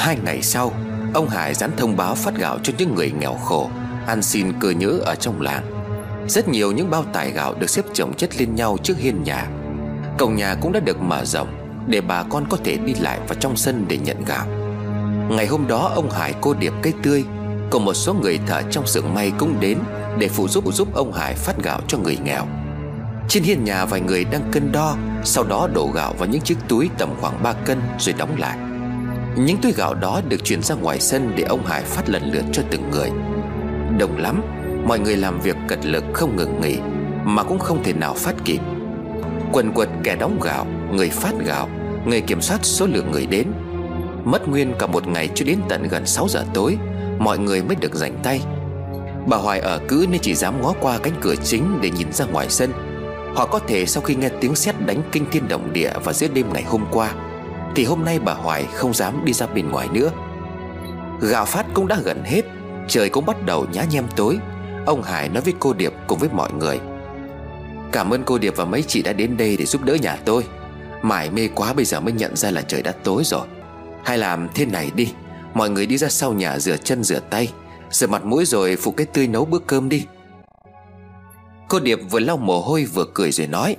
Hai ngày sau, Ông Hải dán thông báo phát gạo cho những người nghèo khổ, Ăn xin cơ nhớ ở trong làng. Rất nhiều những bao tải gạo được xếp chồng chất lên nhau trước hiên nhà. Cổng nhà cũng đã được mở rộng Để bà con có thể đi lại vào trong sân để nhận gạo. Ngày hôm đó, ông Hải cô điệp cây tươi, Cùng một số người thợ trong xưởng may cũng đến Để phụ giúp giúp ông Hải phát gạo cho người nghèo. Trên hiên nhà vài người đang cân đo, Sau đó đổ gạo vào những chiếc túi tầm khoảng 3 cân rồi đóng lại. Những túi gạo đó được chuyển ra ngoài sân Để ông Hải phát lần lượt cho từng người. Đồng lắm, Mọi người làm việc cật lực không ngừng nghỉ, Mà cũng không thể nào phát kịp. Quần quật kẻ đóng gạo, Người phát gạo, Người kiểm soát số lượng người đến. Mất nguyên cả một ngày cho đến tận gần 6 giờ tối, Mọi người mới được rảnh tay. Bà Hoài ở cứ nên chỉ dám ngó qua cánh cửa chính Để nhìn ra ngoài sân. Họ có thể sau khi nghe tiếng sét đánh kinh thiên động địa Vào giữa đêm ngày hôm qua thì hôm nay bà Hoài không dám đi ra bên ngoài nữa. Gạo phát cũng đã gần hết, Trời cũng bắt đầu nhá nhem tối. Ông Hải nói với cô Điệp cùng với mọi người. Cảm ơn cô Điệp và mấy chị đã đến đây để giúp đỡ nhà tôi. Mải mê quá bây giờ mới nhận ra là trời đã tối rồi. Hay làm thế này đi, Mọi người đi ra sau nhà rửa chân rửa tay, Rửa mặt mũi rồi phụ cái tươi nấu bữa cơm đi. Cô Điệp vừa lau mồ hôi vừa cười rồi nói.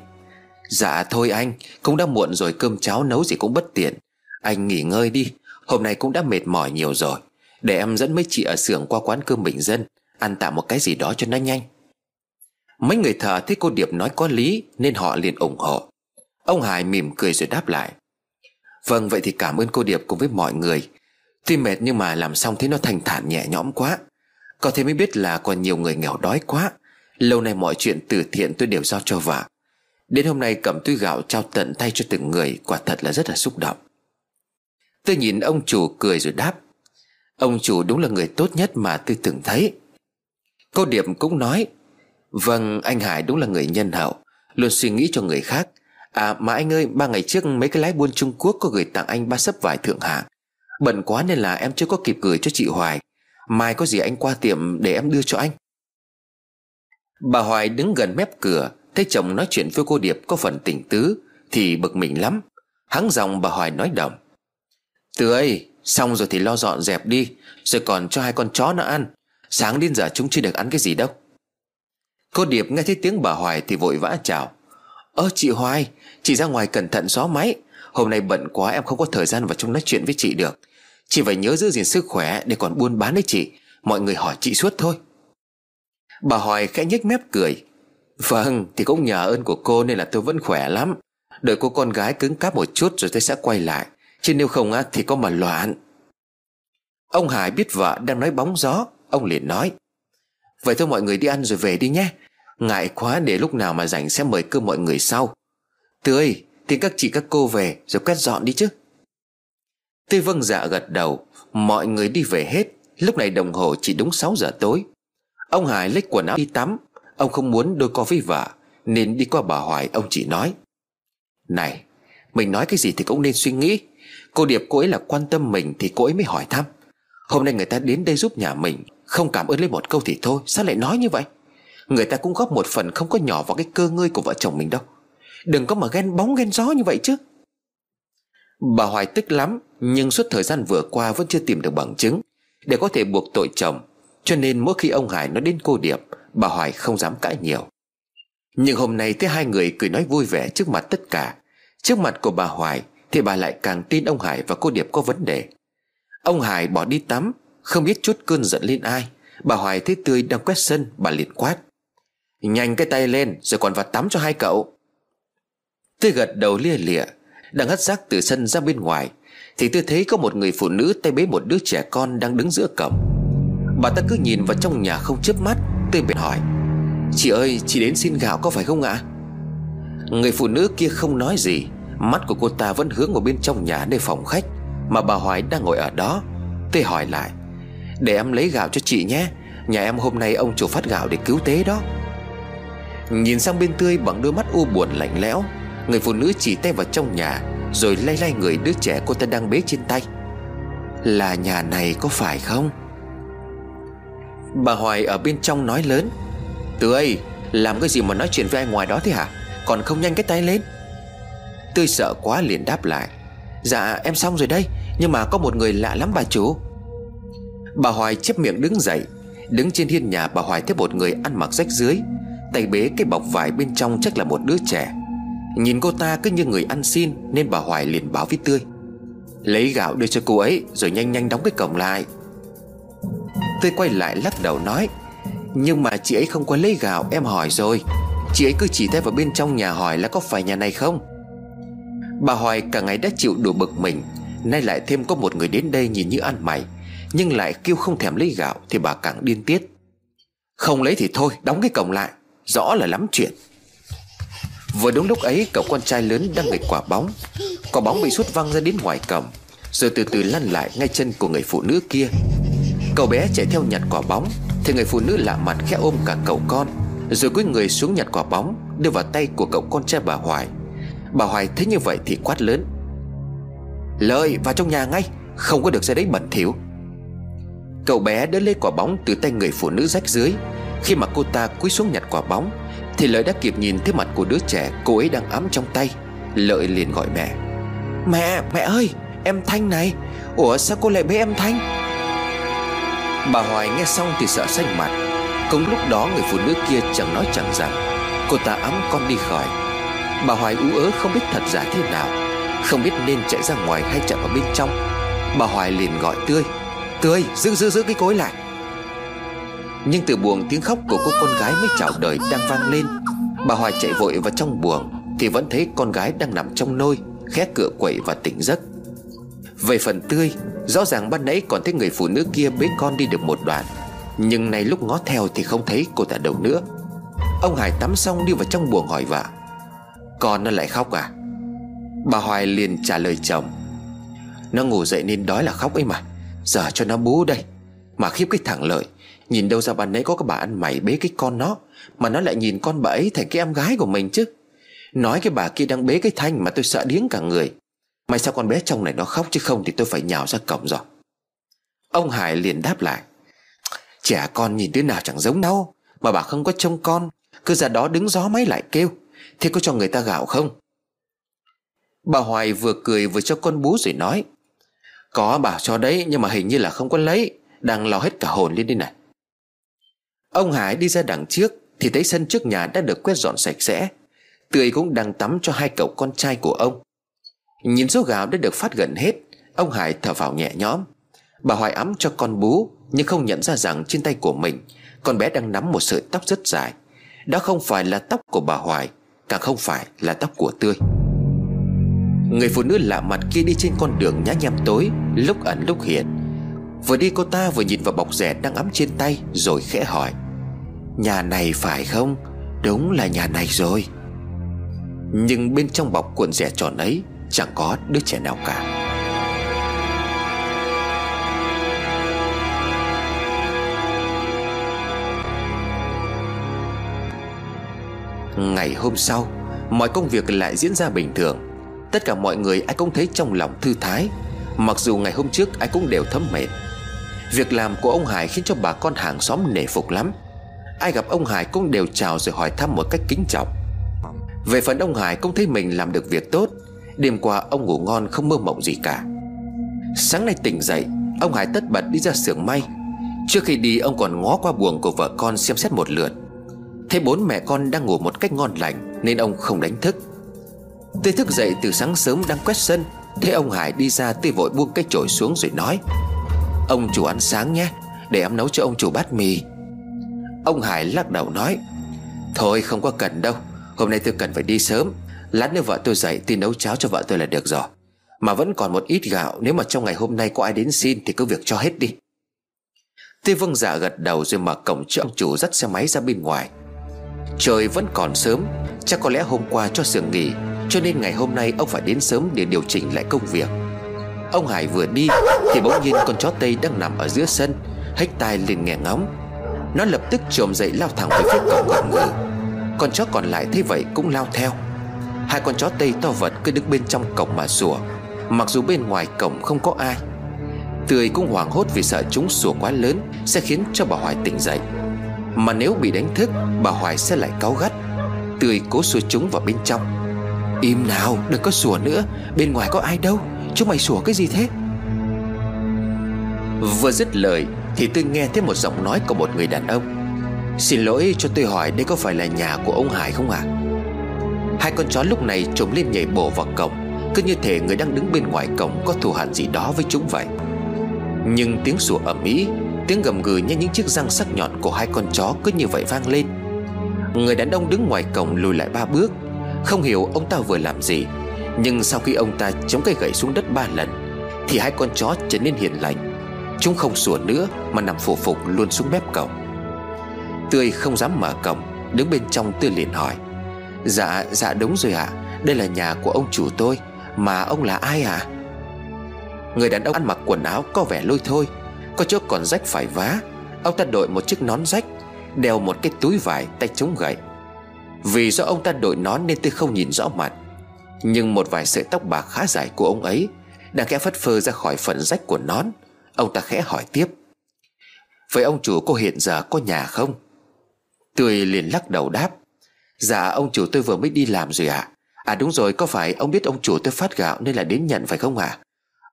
Dạ thôi anh, Cũng đã muộn rồi, cơm cháo nấu gì cũng bất tiện. Anh nghỉ ngơi đi, Hôm nay cũng đã mệt mỏi nhiều rồi. Để em dẫn mấy chị ở xưởng qua quán cơm bình dân, Ăn tạm một cái gì đó cho nó nhanh. Mấy người thợ thấy cô Điệp nói có lý, Nên họ liền ủng hộ. Ông Hải mỉm cười rồi đáp lại. Vâng vậy thì cảm ơn cô Điệp cùng với mọi người. Tuy mệt nhưng mà làm xong thấy nó thành thản nhẹ nhõm quá. Có thể mới biết là còn nhiều người nghèo đói quá. Lâu nay mọi chuyện từ thiện tôi đều giao cho vợ. Đến hôm nay cầm túi gạo trao tận tay cho từng người, Quả thật là rất là xúc động. Tôi nhìn ông chủ cười rồi đáp, Ông chủ đúng là người tốt nhất mà tôi từng thấy. Cô Điệp cũng nói Vâng anh Hải đúng là người nhân hậu, Luôn suy nghĩ cho người khác. À mà anh ơi, ba ngày trước mấy cái lái buôn Trung Quốc Có gửi tặng anh ba sấp vải thượng hạng Bận quá nên là em chưa có kịp gửi cho chị Hoài. Mai có gì anh qua tiệm để em đưa cho anh. Bà Hoài đứng gần mép cửa Thấy chồng nói chuyện với cô Điệp có phần tỉnh tứ, Thì bực mình lắm. Hắng dòng bà Hoài nói đồng Từ ơi Xong rồi thì lo dọn dẹp đi, Rồi còn cho hai con chó nó ăn. Sáng đến giờ chúng chưa được ăn cái gì đâu. Cô Điệp nghe thấy tiếng bà Hoài Thì vội vã chào. Ơ, chị Hoài, Chị ra ngoài cẩn thận gió máy. Hôm nay bận quá, em không có thời gian vào trong nói chuyện với chị được. Chị phải nhớ giữ gìn sức khỏe Để còn buôn bán đấy chị. Mọi người hỏi chị suốt thôi. Bà Hoài khẽ nhếch mép cười. Vâng thì cũng nhờ ơn của cô Nên là tôi vẫn khỏe lắm. Đợi cô con gái cứng cáp một chút rồi tôi sẽ quay lại. Chứ nếu không á, thì có mà loạn. Ông Hải biết vợ đang nói bóng gió. Ông liền nói, Vậy thôi mọi người đi ăn rồi về đi nhé. Ngại quá để lúc nào mà rảnh sẽ mời cơm mọi người sau. Tươi, Thì các chị các cô về rồi quét dọn đi chứ. Tươi vâng dạ gật đầu, Mọi người đi về hết. Lúc này đồng hồ chỉ đúng 6 giờ tối. Ông Hải lấy quần áo đi tắm. Ông không muốn đôi co với vợ, Nên đi qua bà Hoài, ông chỉ nói. Này, Mình nói cái gì thì cũng nên suy nghĩ. Cô Điệp, cô ấy là quan tâm mình Thì cô ấy mới hỏi thăm. Hôm nay người ta đến đây giúp nhà mình, Không cảm ơn lấy một câu thì thôi, Sao lại nói như vậy? Người ta cũng góp một phần không có nhỏ vào cái cơ ngơi của vợ chồng mình đâu. Đừng có mà ghen bóng ghen gió như vậy chứ. Bà Hoài tức lắm, Nhưng suốt thời gian vừa qua vẫn chưa tìm được bằng chứng Để có thể buộc tội chồng. Cho nên mỗi khi ông Hải nói đến cô Điệp Bà Hoài không dám cãi nhiều. Nhưng hôm nay thấy hai người cười nói vui vẻ trước mặt tất cả. Trước mặt của bà Hoài Thì bà lại càng tin ông Hải và cô Điệp có vấn đề. Ông Hải bỏ đi tắm, Không biết chút cơn giận lên ai. Bà Hoài thấy Tươi đang quét sân, Bà liền quát. Nhanh cái tay lên, rồi còn vào tắm cho hai cậu. Tươi gật đầu lia lịa, Đang hất rác từ sân ra bên ngoài, Thì tôi thấy có một người phụ nữ tay bế một đứa trẻ con đang đứng giữa cổng. Bà ta cứ nhìn vào trong nhà không chớp mắt Tôi bèn hỏi. Chị ơi, chị đến xin gạo có phải không ạ? Người phụ nữ kia không nói gì, Mắt của cô ta vẫn hướng vào bên trong nhà nơi phòng khách Mà bà Hoài đang ngồi ở đó. Tôi hỏi lại, Để em lấy gạo cho chị nhé, Nhà em hôm nay ông chủ phát gạo để cứu tế đó. Nhìn sang bên tươi bằng đôi mắt u buồn lạnh lẽo, Người phụ nữ chỉ tay vào trong nhà Rồi lay lay người đứa trẻ cô ta đang bế trên tay. Là nhà này có phải không? Bà Hoài ở bên trong nói lớn. Tươi Làm cái gì mà nói chuyện với ai ngoài đó thế hả? Còn không nhanh cái tay lên. Tươi sợ quá liền đáp lại. Dạ em xong rồi đây, Nhưng mà có một người lạ lắm bà chủ. Bà Hoài chép miệng đứng dậy, Đứng trên hiên nhà bà Hoài thấy một người ăn mặc rách dưới, Tay bế cái bọc vải bên trong chắc là một đứa trẻ. Nhìn cô ta cứ như người ăn xin, Nên bà Hoài liền báo với Tươi. Lấy gạo đưa cho cô ấy, Rồi nhanh nhanh đóng cái cổng lại tôi quay lại lắc đầu nói, Nhưng mà chị ấy không có lấy gạo, Em hỏi rồi. Chị ấy cứ chỉ tay vào bên trong nhà hỏi là có phải nhà này không? Bà Hoài cả ngày đã chịu đủ bực mình, Nay lại thêm có một người đến đây nhìn như ăn mày, Nhưng lại kêu không thèm lấy gạo Thì bà càng điên tiết. Không lấy thì thôi, đóng cái cổng lại, Rõ là lắm chuyện. Vừa đúng lúc ấy, cậu con trai lớn đang nghịch quả bóng. Quả bóng bị sút văng ra đến ngoài cổng, Rồi từ từ lăn lại ngay chân của người phụ nữ kia. Cậu bé chạy theo nhặt quả bóng Thì người phụ nữ lạ mặt khẽ ôm cả cậu con Rồi cúi người xuống nhặt quả bóng Đưa vào tay của cậu con trai bà Hoài. Bà Hoài thấy như vậy thì quát lớn Lợi vào trong nhà ngay Không có được ra đấy bẩn thỉu. Cậu bé đỡ lấy quả bóng từ tay người phụ nữ rách dưới. Khi mà cô ta cúi xuống nhặt quả bóng Thì Lợi đã kịp nhìn thấy mặt của đứa trẻ Cô ấy đang ấm trong tay. Lợi liền gọi mẹ Mẹ, mẹ ơi, em Thanh này. Ủa sao cô lại bế em Thanh? Bà Hoài nghe xong thì sợ xanh mặt. Cũng lúc đó người phụ nữ kia chẳng nói chẳng rằng. Cô ta ấm con đi khỏi. Bà Hoài ú ớ không biết thật giả thế nào. Không biết nên chạy ra ngoài hay chạy vào bên trong. Bà Hoài liền gọi Tươi. Tươi, giữ giữ giữ cái cối lại. Nhưng từ buồng tiếng khóc của cô con gái mới chào đời đang vang lên, Bà Hoài chạy vội vào trong buồng Thì vẫn thấy con gái đang nằm trong nôi, Khẽ cửa quậy và tỉnh giấc. Về phần Tươi Rõ ràng ban nãy còn thấy người phụ nữ kia bế con đi được một đoạn, Nhưng nay lúc ngó theo thì không thấy cô ta đâu nữa. Ông Hải tắm xong đi vào trong buồng hỏi vợ, Con nó lại khóc à? Bà Hoài liền trả lời chồng, Nó ngủ dậy nên đói là khóc ấy mà, Giờ cho nó bú đây. Mà khiếp cái thằng lợi, Nhìn đâu ra ban nãy có cái bà ăn mày bế cái con nó, Mà nó lại nhìn con bà ấy thành cái em gái của mình chứ. Nói cái bà kia đang bế cái thanh mà tôi sợ điếng cả người. May sao con bé trong này nó khóc chứ không thì tôi phải nhào ra cổng rồi. Ông Hải liền đáp lại. Trẻ con nhìn đứa nào chẳng giống đâu Mà bà không có trông con, Cứ ra đó đứng gió máy lại kêu. Thế có cho người ta gạo không? Bà Hoài vừa cười vừa cho con bú rồi nói. Có bảo cho đấy, Nhưng mà hình như là không có lấy, Đang lo hết cả hồn lên đây này. Ông Hải đi ra đằng trước, Thì thấy sân trước nhà đã được quét dọn sạch sẽ. Tươi cũng đang tắm cho hai cậu con trai của ông. Nhìn số gạo đã được phát gần hết, Ông Hải thở vào nhẹ nhõm. Bà Hoài ấm cho con bú, Nhưng không nhận ra rằng trên tay của mình, Con bé đang nắm một sợi tóc rất dài. Đó không phải là tóc của bà Hoài, Càng không phải là tóc của Tươi. Người phụ nữ lạ mặt kia đi trên con đường nhá nhem tối, Lúc ẩn lúc hiện. Vừa đi cô ta vừa nhìn vào bọc rẻ đang ấm trên tay, Rồi khẽ hỏi. Nhà này phải không? Đúng là nhà này rồi. Nhưng bên trong bọc cuộn rẻ tròn ấy Chẳng có đứa trẻ nào cả. Ngày hôm sau, Mọi công việc lại diễn ra bình thường. Tất cả mọi người ai cũng thấy trong lòng thư thái, Mặc dù ngày hôm trước ai cũng đều thấm mệt. Việc làm của ông Hải khiến cho bà con hàng xóm nể phục lắm. Ai gặp ông Hải cũng đều chào rồi hỏi thăm một cách kính trọng. Về phần ông Hải cũng thấy mình làm được việc tốt Đêm qua, ông ngủ ngon, không mơ mộng gì cả. Sáng nay tỉnh dậy, Ông Hải tất bật đi ra xưởng may. Trước khi đi, ông còn ngó qua buồng của vợ con xem xét một lượt. Thấy bốn mẹ con đang ngủ một cách ngon lành, Nên ông không đánh thức. Tôi thức dậy từ sáng sớm đang quét sân, Thấy ông Hải đi ra tôi vội buông cái chổi xuống rồi nói, Ông chủ ăn sáng nhé, Để em nấu cho ông chủ bát mì. Ông Hải lắc đầu nói, Thôi, không có cần đâu, Hôm nay tôi cần phải đi sớm. Lát nữa vợ tôi dậy thì nấu cháo cho vợ tôi là được rồi. Mà vẫn còn một ít gạo, Nếu mà trong ngày hôm nay có ai đến xin Thì cứ việc cho hết đi. Tuy vâng dạ gật đầu rồi mở cổng cho ông chủ dắt xe máy ra bên ngoài. Trời vẫn còn sớm, Chắc có lẽ hôm qua cho sưởng nghỉ, Cho nên ngày hôm nay ông phải đến sớm để điều chỉnh lại công việc. Ông Hải vừa đi Thì bỗng nhiên con chó Tây đang nằm ở giữa sân Hách tai lên nghe ngóng. Nó lập tức trồm dậy lao thẳng về phía cổng gầm ngừ. Con chó còn lại thấy vậy cũng lao theo. Hai con chó Tây to vật cứ đứng bên trong cổng mà sủa. Mặc dù bên ngoài cổng không có ai, Tươi cũng hoảng hốt vì sợ chúng sủa quá lớn Sẽ khiến cho bà Hoài tỉnh dậy. Mà nếu bị đánh thức, Bà Hoài sẽ lại cáu gắt. Tươi cố xua chúng vào bên trong. Im nào, đừng có sủa nữa. Bên ngoài có ai đâu. Chúng mày sủa cái gì thế? Vừa dứt lời, Thì tôi nghe thấy một giọng nói của một người đàn ông. Xin lỗi cho tôi hỏi đây có phải là nhà của ông Hải không ạ? à? Hai con chó lúc này trồm lên nhảy bổ vào cổng. Cứ như thể người đang đứng bên ngoài cổng Có thù hận gì đó với chúng vậy. Nhưng tiếng sủa ầm ĩ, Tiếng gầm gừ như những chiếc răng sắc nhọn Của hai con chó cứ như vậy vang lên. Người đàn ông đứng ngoài cổng lùi lại ba bước. Không hiểu ông ta vừa làm gì, Nhưng sau khi ông ta chống cây gậy xuống đất ba lần, Thì hai con chó trở nên hiền lành. Chúng không sủa nữa Mà nằm phủ phục luôn xuống mép cổng. Tươi không dám mở cổng, Đứng bên trong Tươi liền hỏi. Dạ dạ đúng rồi ạ. À. Đây là nhà của ông chủ tôi. Mà ông là ai ạ? À? Người đàn ông ăn mặc quần áo có vẻ lôi thôi, Có chỗ còn rách phải vá. Ông ta đội một chiếc nón rách, Đeo một cái túi vải tay chống gậy. Vì do ông ta đội nón nên tôi không nhìn rõ mặt. Nhưng một vài sợi tóc bạc khá dài của ông ấy Đang khẽ phất phơ ra khỏi phần rách của nón. Ông ta khẽ hỏi tiếp. Vậy ông chủ có hiện giờ có nhà không? Tươi liền lắc đầu đáp. Dạ ông chủ tôi vừa mới đi làm rồi ạ. À? à đúng rồi, có phải ông biết ông chủ tôi phát gạo Nên là đến nhận phải không ạ? À?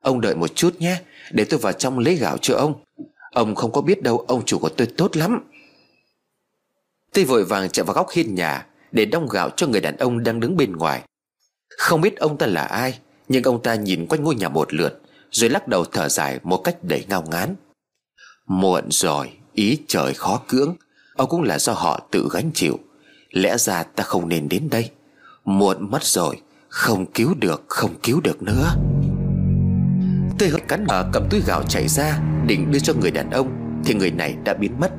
Ông đợi một chút nhé, Để tôi vào trong lấy gạo cho ông. Ông không có biết đâu ông chủ của tôi tốt lắm. Tôi vội vàng chạy vào góc hiên nhà, Để đong gạo cho người đàn ông đang đứng bên ngoài. Không biết ông ta là ai, Nhưng ông ta nhìn quanh ngôi nhà một lượt, Rồi lắc đầu thở dài một cách đầy ngao ngán. Muộn rồi, Ý trời khó cưỡng. Ông cũng là do họ tự gánh chịu. Lẽ ra ta không nên đến đây. Muộn mất rồi, Không cứu được, không cứu được nữa. Tôi hỡi cắn ở cầm túi gạo chạy ra, Định đưa cho người đàn ông, Thì người này đã biến mất.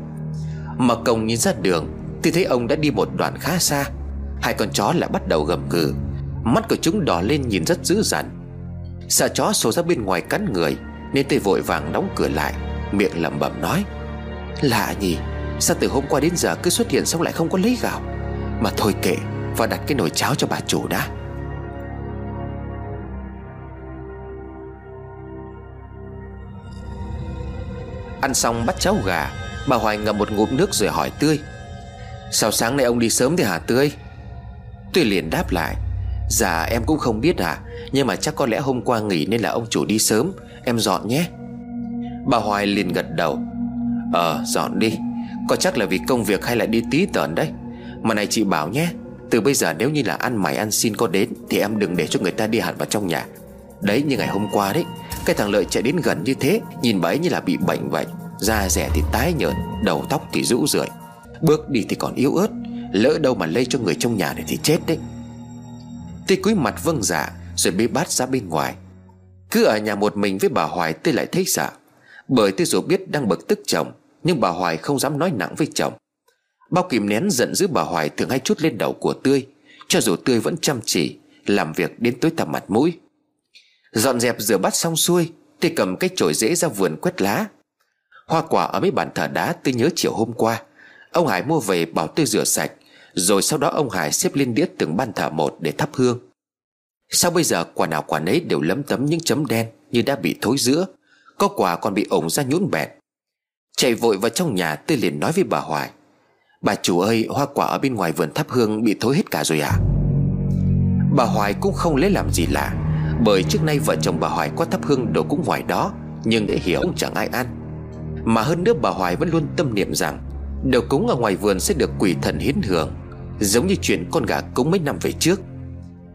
Mà công nhìn ra đường, Thì thấy ông đã đi một đoạn khá xa. Hai con chó lại bắt đầu gầm gừ. Mắt của chúng đỏ lên nhìn rất dữ dằn. Sợ chó xô ra bên ngoài cắn người, Nên tôi vội vàng đóng cửa lại, Miệng lẩm bẩm nói, Lạ nhỉ Sao từ hôm qua đến giờ cứ xuất hiện xong lại không có lấy gạo? Mà thôi kệ Và đặt cái nồi cháo cho bà chủ đã. Ăn xong bắt cháo gà, Bà Hoài ngậm một ngụm nước rồi hỏi Tươi. Sao sáng nay ông đi sớm thế hả Tươi? Tươi liền đáp lại. Dạ em cũng không biết à Nhưng mà chắc có lẽ hôm qua nghỉ nên là ông chủ đi sớm. Em dọn nhé. Bà Hoài liền gật đầu. Ờ dọn đi. Có chắc là vì công việc hay là đi tí tởn đấy. Mà này chị bảo nhé, Từ bây giờ nếu như là ăn mày ăn xin có đến Thì em đừng để cho người ta đi hẳn vào trong nhà. Đấy, như ngày hôm qua đấy, Cái thằng Lợi chạy đến gần như thế, Nhìn bà ấy như là bị bệnh vậy. Da rẻ thì tái nhợt, Đầu tóc thì rũ rượi. Bước đi thì còn yếu ớt, Lỡ đâu mà lây cho người trong nhà này thì chết đấy. Tôi cúi mặt vâng dạ Rồi bê bát ra bên ngoài. Cứ ở nhà một mình với bà Hoài, tôi lại thấy sợ. Bởi tôi dù biết đang bực tức chồng nhưng bà Hoài không dám nói nặng với chồng. Bao kìm nén giận dữ bà Hoài thường hay chút lên đầu của Tươi, Cho dù Tươi vẫn chăm chỉ, Làm việc đến tối tăm mặt mũi. Dọn dẹp rửa bát xong xuôi Tươi cầm cái chổi rễ ra vườn quét lá. Hoa quả ở mấy bàn thờ đá Tươi nhớ chiều hôm qua. Ông Hải mua về bảo Tươi rửa sạch, Rồi sau đó ông Hải xếp lên đĩa từng ban thờ một để thắp hương. Sao bây giờ quả nào quả nấy đều lấm tấm những chấm đen Như đã bị thối giữa? Có quả còn bị ổng ra nhũn bẹt Chạy vội vào trong nhà tôi liền nói với bà Hoài. Bà chủ ơi, hoa quả ở bên ngoài vườn thắp hương Bị thối hết cả rồi à Bà Hoài cũng không lấy làm gì lạ, Bởi trước nay vợ chồng bà Hoài có thắp hương đồ cũng ngoài đó, Nhưng để hiểu cũng chẳng ai ăn. Mà hơn nữa bà Hoài vẫn luôn tâm niệm rằng, Đồ cúng ở ngoài vườn sẽ được quỷ thần hiến hưởng, Giống như chuyện con gà cúng mấy năm về trước.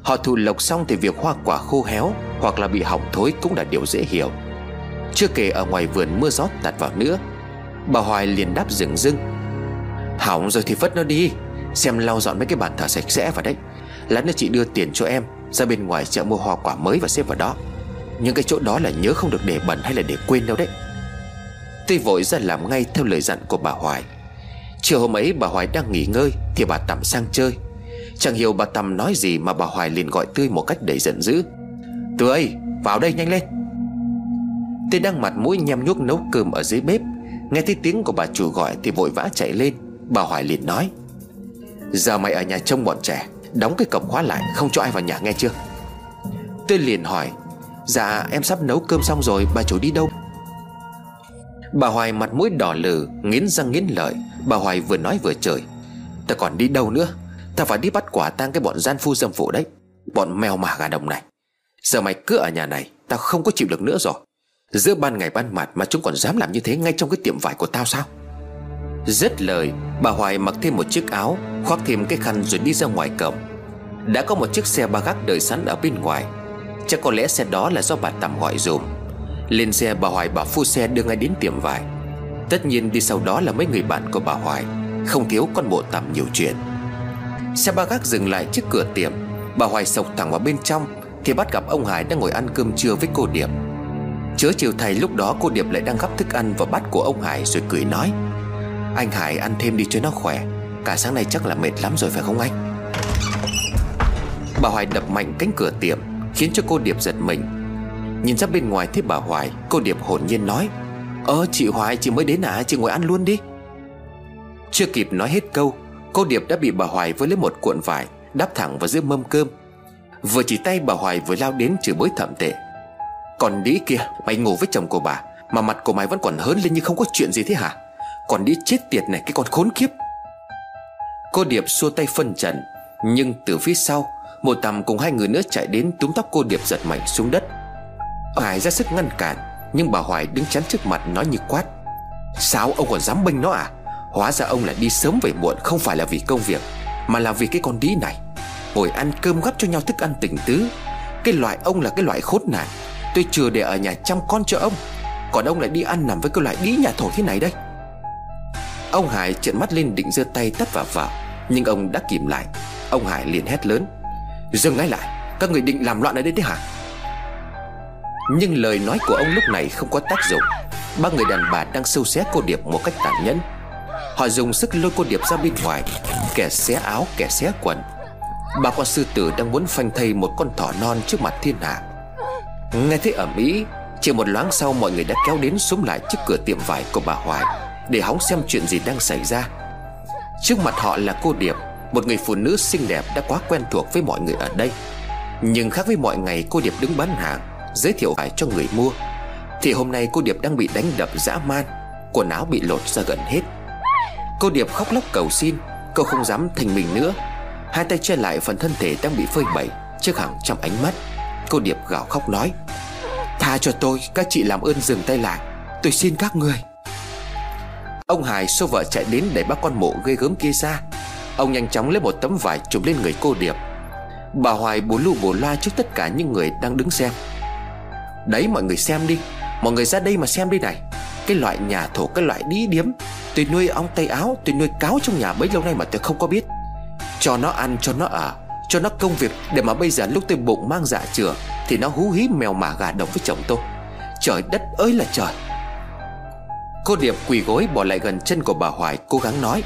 Họ thù lộc xong thì việc hoa quả khô héo Hoặc là bị hỏng thối cũng là điều dễ hiểu. Chưa kể ở ngoài vườn mưa gió tạt vào nữa Bà Hoài liền đáp rừng rưng. Hỏng rồi thì vất nó đi. Xem lau dọn mấy cái bàn thờ sạch sẽ vào đấy. Lát nữa chị đưa tiền cho em, Ra bên ngoài chợ mua hoa quả mới và xếp vào đó. Những cái chỗ đó là nhớ không được để bẩn hay là để quên đâu đấy. Tôi vội ra làm ngay theo lời dặn của bà Hoài. Chiều hôm ấy bà Hoài đang nghỉ ngơi Thì bà Tầm sang chơi. Chẳng hiểu bà Tầm nói gì mà bà Hoài liền gọi Tươi một cách đầy giận dữ. Tươi, vào đây nhanh lên. Tươi đang mặt mũi nhem nhuốc nấu cơm ở dưới bếp. Nghe thấy tiếng của bà chủ gọi thì vội vã chạy lên. Bà Hoài liền nói, Giờ mày ở nhà trông bọn trẻ, Đóng cái cổng khóa lại, không cho ai vào nhà nghe chưa? Tôi liền hỏi Dạ em sắp nấu cơm xong rồi, Bà chủ đi đâu? Bà Hoài mặt mũi đỏ lử Nghiến răng nghiến lợi. Bà Hoài vừa nói vừa chửi, Ta còn đi đâu nữa? Ta phải đi bắt quả tang cái bọn gian phu dâm phụ đấy, Bọn mèo mả gà đồng này. Giờ mày cứ ở nhà này, Tao không có chịu được nữa rồi. Giữa ban ngày ban mặt mà chúng còn dám làm như thế Ngay trong cái tiệm vải của tao sao? Dứt lời, Bà Hoài mặc thêm một chiếc áo, Khoác thêm cái khăn rồi đi ra ngoài cổng. Đã có một chiếc xe ba gác đợi sẵn ở bên ngoài. Chắc có lẽ xe đó là do bà Tầm gọi dùm. Lên xe, bà Hoài bảo phu xe đưa ngay đến tiệm vải. Tất nhiên đi sau đó là mấy người bạn của bà Hoài. Không thiếu con bộ Tầm nhiều chuyện. Xe ba gác dừng lại trước cửa tiệm. Bà Hoài sộc thẳng vào bên trong, Thì bắt gặp ông Hải đang ngồi ăn cơm trưa với cô Điệp. Chớ chiều thầy lúc đó cô Điệp lại đang gắp thức ăn vào bát của ông Hải rồi cười nói. Anh Hải ăn thêm đi cho nó khỏe. Cả sáng nay chắc là mệt lắm rồi phải không anh? Bà Hoài đập mạnh cánh cửa tiệm, Khiến cho cô Điệp giật mình. Nhìn ra bên ngoài thấy bà Hoài, Cô Điệp hồn nhiên nói. Ơ chị Hoài, chị mới đến à? Chị ngồi ăn luôn đi. Chưa kịp nói hết câu, Cô Điệp đã bị bà Hoài với lấy một cuộn vải, Đắp thẳng vào giữa mâm cơm. Vừa chỉ tay bà Hoài vừa lao đến chửi bới thậm tệ. Còn đĩ kia, Mày ngủ với chồng của bà, Mà mặt của mày vẫn còn hớn lên như không có chuyện gì thế hả? Còn đĩ chết tiệt này, cái con khốn kiếp. Cô Điệp xua tay phân trần, Nhưng từ phía sau, Một tầm cùng hai người nữa chạy đến túm tóc cô Điệp giật mạnh xuống đất. Hải ra sức ngăn cản, Nhưng bà Hoài đứng chắn trước mặt nói như quát. Sao ông còn dám bênh nó à? Hóa ra ông là đi sớm về muộn, Không phải là vì công việc, Mà là vì cái con đĩ này. Ngồi ăn cơm gắp cho nhau thức ăn tình tứ. Cái loại ông là cái loại khốn nạn. Tôi chưa để ở nhà chăm con cho ông. Còn ông lại đi ăn nằm với cái loại đĩ nhà thổ thế này đây. Ông Hải trợn mắt lên định giơ tay tắt vào vào Nhưng ông đã kìm lại. Ông Hải liền hét lớn. Dừng ngay lại, Các người định làm loạn ở đây thế hả? Nhưng lời nói của ông lúc này không có tác dụng. Ba người đàn bà đang sâu xé cô Điệp một cách tàn nhẫn. Họ dùng sức lôi cô Điệp ra bên ngoài, Kẻ xé áo, kẻ xé quần. Bà con sư tử đang muốn phanh thây một con thỏ non trước mặt thiên hạ. Nghe thấy ở mỹ, Chỉ một loáng sau mọi người đã kéo đến xuống lại trước cửa tiệm vải của bà Hoài Để hóng xem chuyện gì đang xảy ra. Trước mặt họ là cô Điệp, Một người phụ nữ xinh đẹp đã quá quen thuộc với mọi người ở đây. Nhưng khác với mọi ngày, cô Điệp đứng bán hàng, Giới thiệu vải cho người mua. Thì hôm nay cô Điệp đang bị đánh đập dã man, Quần áo bị lột ra gần hết. Cô Điệp khóc lóc cầu xin, Cô không dám thành mình nữa. Hai tay che lại phần thân thể đang bị phơi bày Trước hàng trăm ánh mắt. Cô Điệp gào khóc nói, Tha cho tôi, các chị làm ơn dừng tay lại. Tôi xin các người. Ông Hải xô vợ chạy đến để bắt con mộ gây gớm kia ra. Ông nhanh chóng lấy một tấm vải trùm lên người cô Điệp. Bà Hoài bù lu bù loa trước tất cả những người đang đứng xem. Đấy, mọi người xem đi. Mọi người ra đây mà xem đi này. Cái loại nhà thổ, cái loại đĩ điếm. Tôi nuôi ong tay áo, Tôi nuôi cáo trong nhà bấy lâu nay mà tôi không có biết. Cho nó ăn, cho nó ở. Cho nó công việc Để mà bây giờ lúc tôi bụng mang dạ chửa Thì nó hú hí mèo mả gà đồng với chồng tôi. Trời đất ơi là trời. Cô Điệp quỳ gối bỏ lại gần chân của bà Hoài Cố gắng nói,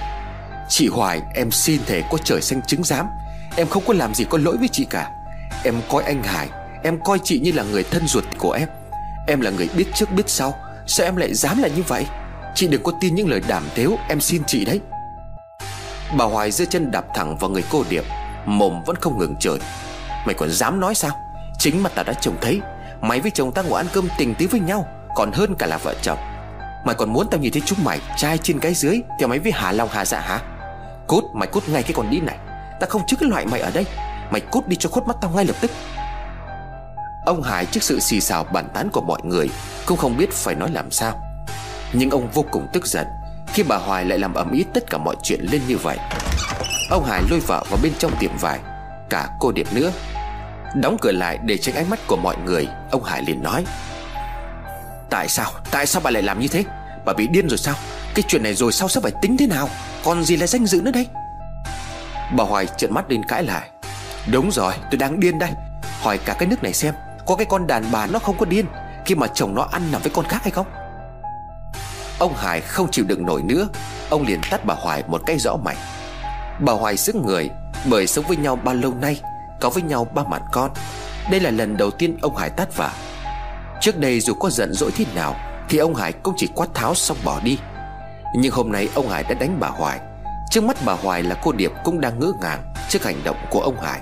Chị Hoài, em xin thể có trời xanh chứng giám. Em không có làm gì có lỗi với chị cả. Em coi anh Hải, Em coi chị như là người thân ruột của em. Em là người biết trước biết sau, Sao em lại dám là như vậy? Chị đừng có tin những lời đảm tếu Em xin chị đấy. Bà Hoài giơ chân đạp thẳng vào người cô Điệp. Mồm vẫn không ngừng trời Mày còn dám nói sao? Chính mặt tao đã trông thấy, Mày với chồng tao ngồi ăn cơm tình tí với nhau, Còn hơn cả là vợ chồng. Mày còn muốn tao nhìn thấy chúng mày Trai trên cái dưới, Theo mày với Hà Long, Hà Dạ hả? Cút, mày cút ngay cái con đi này. Tao không chứa cái loại mày ở đây. Mày cút đi cho khuất mắt tao ngay lập tức. Ông Hải trước sự xì xào bàn tán của mọi người, Cũng không biết phải nói làm sao. Nhưng ông vô cùng tức giận Khi bà Hoài lại làm ầm ĩ tất cả mọi chuyện lên như vậy. Ông Hải lôi vợ vào bên trong tiệm vải, Cả cô Điệp nữa. Đóng cửa lại để tránh ánh mắt của mọi người, Ông Hải liền nói. Tại sao? Tại sao bà lại làm như thế? Bà bị điên rồi sao? Cái chuyện này rồi sau sẽ phải tính thế nào? Còn gì là danh dự nữa đây? Bà Hoài trợn mắt lên cãi lại. Đúng rồi, tôi đang điên đây. Hỏi cả cái nước này xem, Có cái con đàn bà nó không có điên Khi mà chồng nó ăn nằm với con khác hay không? Ông Hải không chịu đựng nổi nữa. Ông liền tắt bà Hoài một cái rõ mạnh Bà Hoài sức người, Bởi sống với nhau bao lâu nay, Có với nhau ba mặt con. Đây là lần đầu tiên ông Hải tát vả. Trước đây dù có giận dỗi thế nào, Thì ông Hải cũng chỉ quát tháo xong bỏ đi. Nhưng hôm nay ông Hải đã đánh bà Hoài. Trước mắt bà Hoài là cô Điệp cũng đang ngỡ ngàng Trước hành động của ông Hải.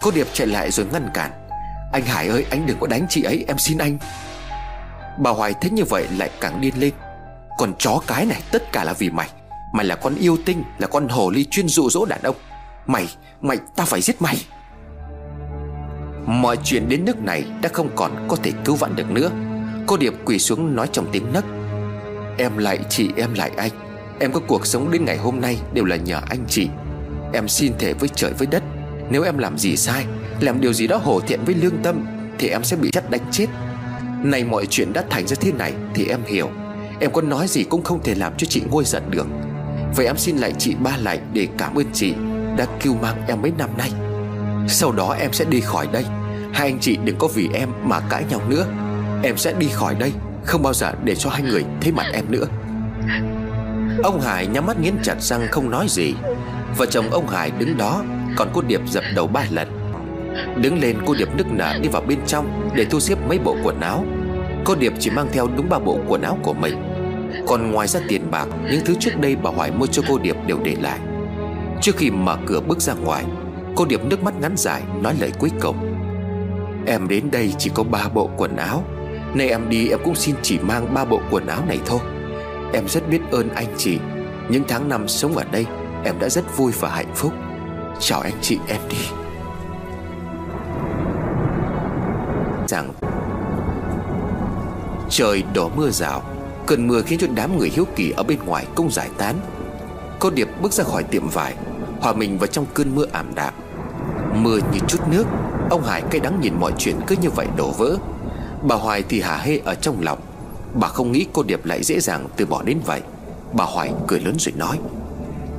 Cô Điệp chạy lại rồi ngăn cản. Anh Hải ơi, anh đừng có đánh chị ấy, em xin anh. Bà Hoài thấy như vậy lại càng điên lên. Còn chó cái này, tất cả là vì mày. Mày là con yêu tinh Là con hồ ly chuyên dụ dỗ đàn ông. Mày, mày, tao phải giết mày. Mọi chuyện đến nước này đã không còn có thể cứu vãn được nữa. Cô Điệp quỳ xuống nói trong tiếng nấc. Em lại chị em lại anh. Em có cuộc sống đến ngày hôm nay Đều là nhờ anh chị. Em xin thể với trời với đất Nếu em làm gì sai Làm điều gì đó hổ thiện với lương tâm Thì em sẽ bị chắt đánh chết. Này mọi chuyện đã thành ra thế này Thì em hiểu. Em có nói gì cũng không thể làm cho chị ngôi giận được. Vậy em xin lại chị ba lại Để cảm ơn chị Đã cứu mang em mấy năm nay. Sau đó em sẽ đi khỏi đây. Hai anh chị đừng có vì em mà cãi nhau nữa. Em sẽ đi khỏi đây, Không bao giờ để cho hai người thấy mặt em nữa. Ông Hải nhắm mắt nghiến chặt răng không nói gì. Vợ chồng ông Hải đứng đó, Còn cô Điệp dập đầu ba lần. Đứng lên, cô Điệp nức nở đi vào bên trong Để thu xếp mấy bộ quần áo. Cô Điệp chỉ mang theo đúng ba bộ quần áo của mình. Còn ngoài ra tiền bạc, Những thứ trước đây bà Hoài mua cho cô Điệp đều để lại. Trước khi mở cửa bước ra ngoài, Cô Điệp nước mắt ngắn dài Nói lời cuối cùng. Em đến đây chỉ có ba bộ quần áo. Nay em đi, em cũng xin chỉ mang ba bộ quần áo này thôi. Em rất biết ơn anh chị. Những tháng năm sống ở đây, Em đã rất vui và hạnh phúc. Chào anh chị, em đi. Rằng, Trời đổ mưa rào. Cơn mưa khiến cho đám người hiếu kỳ ở bên ngoài cũng giải tán. Cô Điệp bước ra khỏi tiệm vải, Hòa mình vào trong cơn mưa ảm đạm. Mưa như chút nước, Ông Hải cay đắng nhìn mọi chuyện cứ như vậy đổ vỡ. Bà Hoài thì hả hê ở trong lòng. Bà không nghĩ cô Điệp lại dễ dàng từ bỏ đến vậy. Bà Hoài cười lớn rồi nói,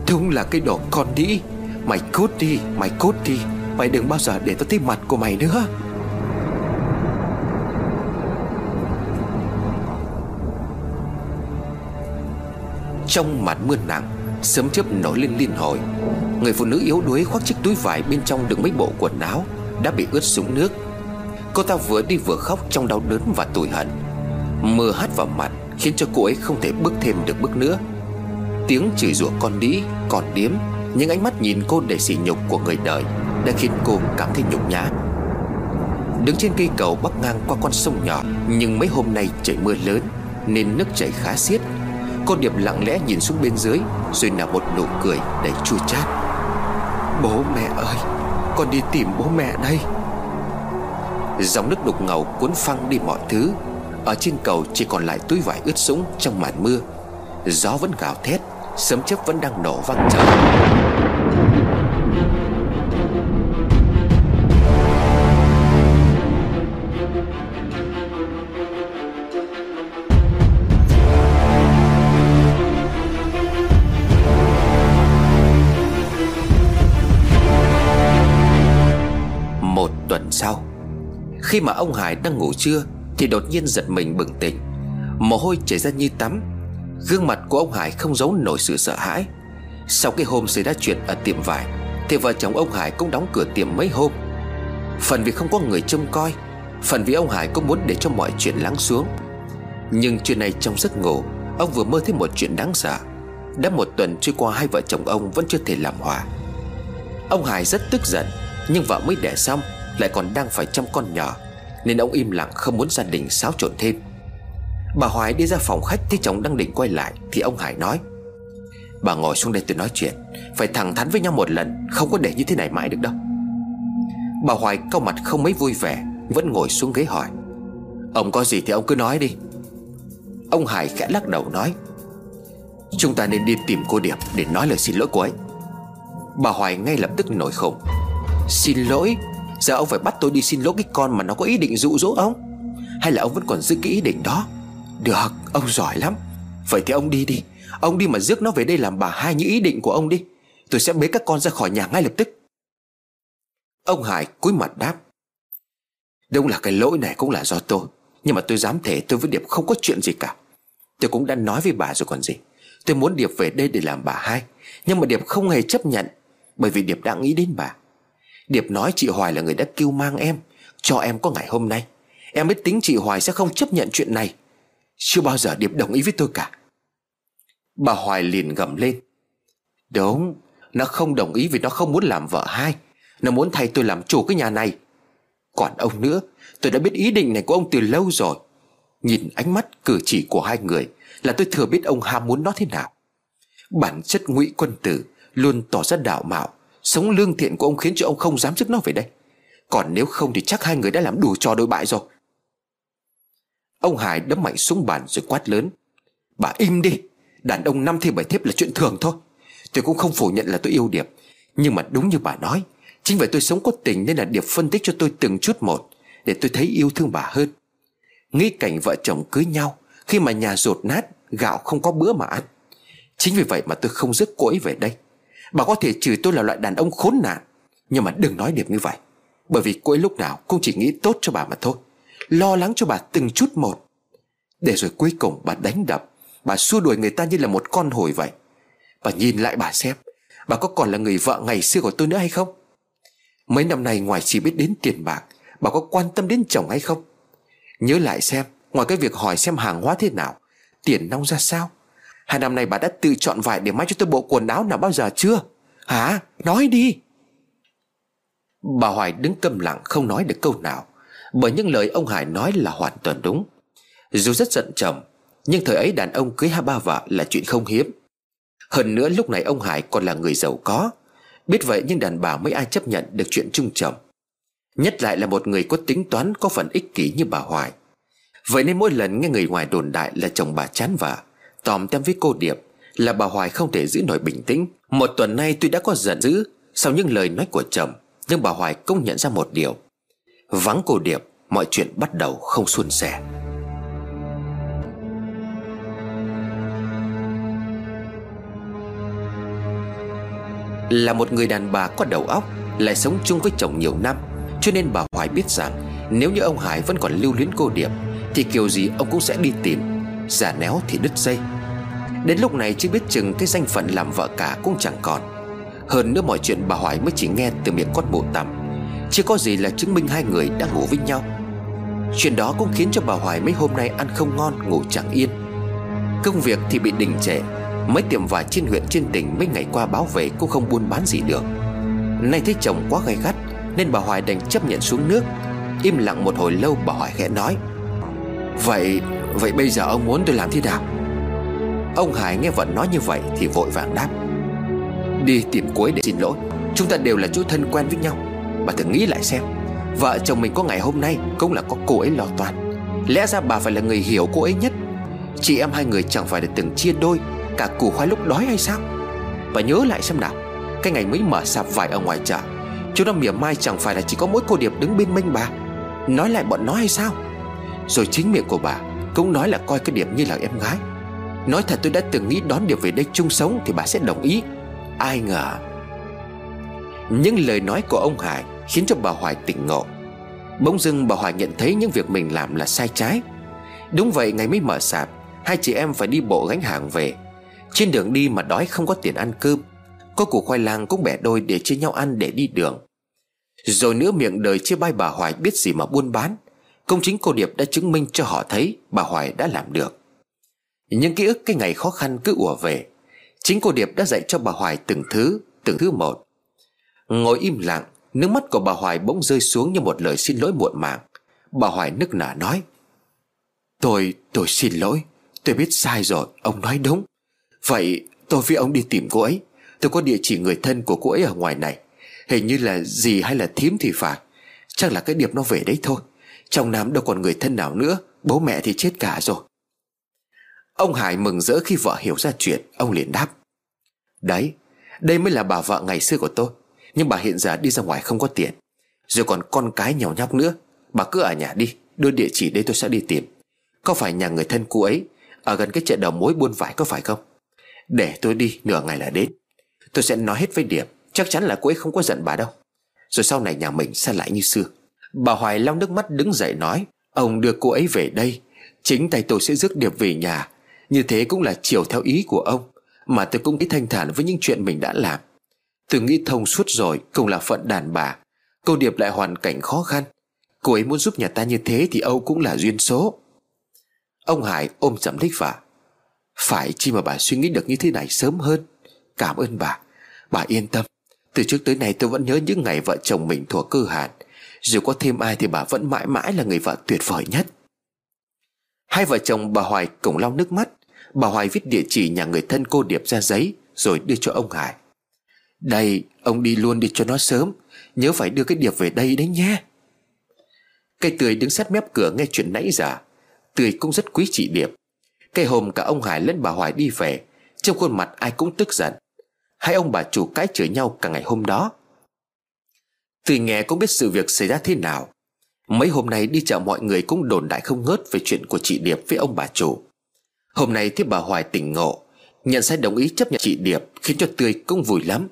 Đúng là cái đồ con đĩ. Mày cút đi, Mày cút đi. Mày đừng bao giờ để tao thấy mặt của mày nữa. Trong màn mưa nặng, Sớm chớp nổi lên liên hồi. Người phụ nữ yếu đuối khoác chiếc túi vải Bên trong đựng mấy bộ quần áo, Đã bị ướt sũng nước. Cô ta vừa đi vừa khóc trong đau đớn và tủi hận. Mưa hắt vào mặt, Khiến cho cô ấy không thể bước thêm được bước nữa. Tiếng chửi rủa con đĩ, Con điếm, Những ánh mắt nhìn cô để sỉ nhục của người đời, Đã khiến cô cảm thấy nhục nhã. Đứng trên cây cầu bắc ngang qua con sông nhỏ, Nhưng mấy hôm nay trời mưa lớn, Nên nước chảy khá xiết. Cô Điệp lặng lẽ nhìn xuống bên dưới, Rồi nở một nụ cười đầy chua chát. Bố mẹ ơi, Con đi tìm bố mẹ đây. Dòng nước đục ngầu cuốn phăng đi mọi thứ. Ở trên cầu chỉ còn lại túi vải ướt sũng trong màn mưa. Gió vẫn gào thét, Sấm chớp vẫn đang nổ vang trời. Khi mà ông Hải đang ngủ trưa, Thì đột nhiên giật mình bừng tỉnh. Mồ hôi chảy ra như tắm. Gương mặt của ông Hải không giấu nổi sự sợ hãi. Sau cái hôm xảy ra chuyện ở tiệm vải, Thì vợ chồng ông Hải cũng đóng cửa tiệm mấy hôm. Phần vì không có người trông coi, Phần vì ông Hải cũng muốn để cho mọi chuyện lắng xuống. Nhưng chuyện này trong giấc ngủ, Ông vừa mơ thấy một chuyện đáng sợ. Đã một tuần trôi qua, hai vợ chồng ông vẫn chưa thể làm hòa. Ông Hải rất tức giận, Nhưng vợ mới đẻ xong, Lại còn đang phải chăm con nhỏ. Nên ông im lặng không muốn gia đình xáo trộn thêm. Bà Hoài đi ra phòng khách thấy chồng đang định quay lại Thì ông Hải nói, Bà ngồi xuống đây tôi nói chuyện, Phải thẳng thắn với nhau một lần, Không có để như thế này mãi được đâu. Bà Hoài cau mặt không mấy vui vẻ, Vẫn ngồi xuống ghế hỏi, Ông có gì thì ông cứ nói đi. Ông Hải khẽ lắc đầu nói, Chúng ta nên đi tìm cô Điệp Để nói lời xin lỗi cô ấy. Bà Hoài ngay lập tức nổi khủng Xin lỗi Giờ ông phải bắt tôi đi xin lỗi cái con mà nó có ý định dụ dỗ ông? Hay là ông vẫn còn giữ cái ý định đó? Được, ông giỏi lắm. Vậy thì ông đi đi. Ông đi mà rước nó về đây làm bà hai như ý định của ông đi. Tôi sẽ bế các con ra khỏi nhà ngay lập tức. Ông Hải cúi mặt đáp. Đúng là cái lỗi này cũng là do tôi. Nhưng mà tôi dám thể tôi với Điệp không có chuyện gì cả. Tôi cũng đã nói với bà rồi còn gì. Tôi muốn Điệp về đây để làm bà hai. Nhưng mà Điệp không hề chấp nhận. Bởi vì Điệp đã nghĩ đến bà. Điệp nói chị Hoài là người đã kêu mang em, Cho em có ngày hôm nay. Em biết tính chị Hoài sẽ không chấp nhận chuyện này. Chưa bao giờ Điệp đồng ý với tôi cả. Bà Hoài liền gầm lên. Đúng, Nó không đồng ý vì nó không muốn làm vợ hai. Nó muốn thay tôi làm chủ cái nhà này. Còn ông nữa, Tôi đã biết ý định này của ông từ lâu rồi. Nhìn ánh mắt cử chỉ của hai người Là tôi thừa biết ông ham muốn nó thế nào. Bản chất ngụy quân tử Luôn tỏ ra đạo mạo Sống lương thiện của ông khiến cho ông không dám dứt nó về đây. Còn nếu không thì chắc hai người đã làm đủ trò đôi bại rồi. Ông Hải đấm mạnh xuống bàn rồi quát lớn. Bà im đi. Đàn ông năm thêm bảy thiếp là chuyện thường thôi. Tôi cũng không phủ nhận là tôi yêu Điệp. Nhưng mà đúng như bà nói, Chính vì tôi sống có tình nên là Điệp phân tích cho tôi từng chút một Để tôi thấy yêu thương bà hơn. Nghĩ cảnh vợ chồng cưới nhau, Khi mà nhà rột nát, Gạo không có bữa mà ăn. Chính vì vậy mà tôi không rước cô ấy về đây. Bà có thể chửi tôi là loại đàn ông khốn nạn. Nhưng mà đừng nói điểm như vậy. Bởi vì cô ấy lúc nào cũng chỉ nghĩ tốt cho bà mà thôi. Lo lắng cho bà từng chút một. Để rồi cuối cùng bà đánh đập. Bà xua đuổi người ta như là một con hồi vậy. Bà nhìn lại bà xem. Bà có còn là người vợ ngày xưa của tôi nữa hay không? Mấy năm nay ngoài chỉ biết đến tiền bạc, Bà có quan tâm đến chồng hay không? Nhớ lại xem, Ngoài cái việc hỏi xem hàng hóa thế nào, Tiền nong ra sao? Hai năm nay bà đã tự chọn vải để may cho tôi bộ quần áo nào bao giờ chưa? Hả? Nói đi. Bà Hoài đứng câm lặng, không nói được câu nào, Bởi những lời ông Hải nói là hoàn toàn đúng. Dù rất giận chồng, Nhưng thời ấy đàn ông cưới hai ba vợ là chuyện không hiếm. Hơn nữa lúc này ông Hải còn là người giàu có. Biết vậy nhưng đàn bà mới ai chấp nhận được chuyện chung chồng. Nhất lại là một người có tính toán, Có phần ích kỷ như bà Hoài. Vậy nên mỗi lần nghe người ngoài đồn đại Là chồng bà chán vợ Tòm tem với cô Điệp Là bà Hoài không thể giữ nổi bình tĩnh. Một tuần nay tuy đã có giận dữ, Sau những lời nói của chồng, Nhưng bà Hoài cũng nhận ra một điều. Vắng cô Điệp, Mọi chuyện bắt đầu không suôn sẻ. Là một người đàn bà có đầu óc, Lại sống chung với chồng nhiều năm, Cho nên bà Hoài biết rằng Nếu như ông Hải vẫn còn lưu luyến cô Điệp, Thì kiểu gì ông cũng sẽ đi tìm, Giả néo thì đứt dây. Đến lúc này chưa biết chừng cái danh phận làm vợ cả cũng chẳng còn. Hơn nữa mọi chuyện bà Hoài mới chỉ nghe từ miệng con bộ tầm Chưa có gì là chứng minh hai người đang ngủ với nhau. Chuyện đó cũng khiến cho bà Hoài mấy hôm nay ăn không ngon, ngủ chẳng yên. Công việc thì bị đình trệ. Mấy tiệm vải trên huyện, trên tỉnh mấy ngày qua báo về cũng không buôn bán gì được. Nay thấy chồng quá gay gắt, Nên bà Hoài đành chấp nhận xuống nước. Im lặng một hồi lâu, bà Hoài khẽ nói, Vậy Vậy bây giờ ông muốn tôi làm thế nào? Ông Hải nghe vợ nói như vậy Thì vội vàng đáp. Đi tìm cuối để xin lỗi. Chúng ta đều là chú thân quen với nhau. Bà thử nghĩ lại xem. Vợ chồng mình có ngày hôm nay Cũng là có cô ấy lo toan. Lẽ ra bà phải là người hiểu cô ấy nhất. Chị em hai người chẳng phải là từng chia đôi, Cả củ khoai lúc đói hay sao? Bà nhớ lại xem nào. Cái ngày mới mở sạp vải ở ngoài chợ, Chú nó mỉa mai chẳng phải là chỉ có mỗi cô Điệp đứng bên mênh bà. Nói lại bọn nó hay sao? Rồi chính miệng của bà Cũng nói là coi cái Điệp như là em gái. Nói thật tôi đã từng nghĩ đón Điệp về đây chung sống Thì bà sẽ đồng ý. Ai ngờ. Những lời nói của ông Hải Khiến cho bà Hoài tỉnh ngộ. Bỗng dưng bà Hoài nhận thấy những việc mình làm là sai trái. Đúng vậy, ngày mới mở sạp, Hai chị em phải đi bộ gánh hàng về. Trên đường đi mà đói không có tiền ăn cơm, Có củ khoai lang cũng bẻ đôi để chia nhau ăn để đi đường. Rồi nữa miệng đời chia bay bà Hoài biết gì mà buôn bán. Công chính cô Điệp đã chứng minh cho họ thấy bà Hoài đã làm được những ký ức cái ngày khó khăn cứ ùa về. Chính cô Điệp đã dạy cho bà Hoài từng thứ, từng thứ một. Ngồi im lặng Nước mắt của bà Hoài bỗng rơi xuống như một lời xin lỗi muộn màng. Bà Hoài nức nở nói Tôi, tôi xin lỗi. Tôi biết sai rồi, ông nói đúng. Vậy tôi với ông đi tìm cô ấy. Tôi có địa chỉ người thân của cô ấy ở ngoài này. Hình như là gì hay là thím thì phải. Chắc là cái điệp nó về đấy thôi. Trong Nam đâu còn người thân nào nữa. Bố mẹ thì chết cả rồi. Ông Hải mừng rỡ khi vợ hiểu ra chuyện, Ông liền đáp. Đấy, Đây mới là bà vợ ngày xưa của tôi, Nhưng bà hiện giờ đi ra ngoài không có tiền. Rồi còn con cái nhỏ nhóc nữa, Bà cứ ở nhà đi, Đưa địa chỉ đây tôi sẽ đi tìm. Có phải nhà người thân cô ấy, Ở gần cái chợ đầu mối buôn vải có phải không? Để tôi đi, nửa ngày là đến. Tôi sẽ nói hết với Điệp Chắc chắn là cô ấy không có giận bà đâu. Rồi sau này nhà mình sẽ lại như xưa. Bà Hoài lau nước mắt đứng dậy nói, Ông đưa cô ấy về đây, Chính tay tôi sẽ rước Điệp về nhà như thế cũng là chiều theo ý của ông, Mà tôi cũng thấy thanh thản với những chuyện mình đã làm. Tôi nghĩ thông suốt rồi, Cũng là phận đàn bà. Cô Điệp lại hoàn cảnh khó khăn. Cô ấy muốn giúp nhà ta như thế Thì Âu cũng là duyên số. Ông Hải ôm chậm thích vả phải chi mà bà suy nghĩ được như thế này sớm hơn. Cảm ơn bà. Bà yên tâm. Từ trước tới nay tôi vẫn nhớ những ngày vợ chồng mình thuộc cơ hàn Dù có thêm ai thì bà vẫn mãi mãi là người vợ tuyệt vời nhất. Hai vợ chồng bà Hoài cùng lau nước mắt. Bà Hoài viết địa chỉ nhà người thân cô Điệp ra giấy, Rồi đưa cho ông Hải. Đây, ông đi luôn đi cho nó sớm, Nhớ phải đưa cái Điệp về đây đấy nhé. Cây tươi đứng sát mép cửa nghe chuyện nãy giờ. Tươi cũng rất quý chị Điệp. Cây hôm cả ông Hải lẫn bà Hoài đi về, Trong khuôn mặt ai cũng tức giận. Hai ông bà chủ cãi chửi nhau cả ngày hôm đó. Tươi nghe cũng biết sự việc xảy ra thế nào. Mấy hôm nay đi chợ mọi người cũng đồn đại không ngớt Về chuyện của chị Điệp với ông bà chủ. Hôm nay thấy bà Hoài tỉnh ngộ, Nhận sai đồng ý chấp nhận chị Điệp Khiến cho Tươi cũng vui lắm.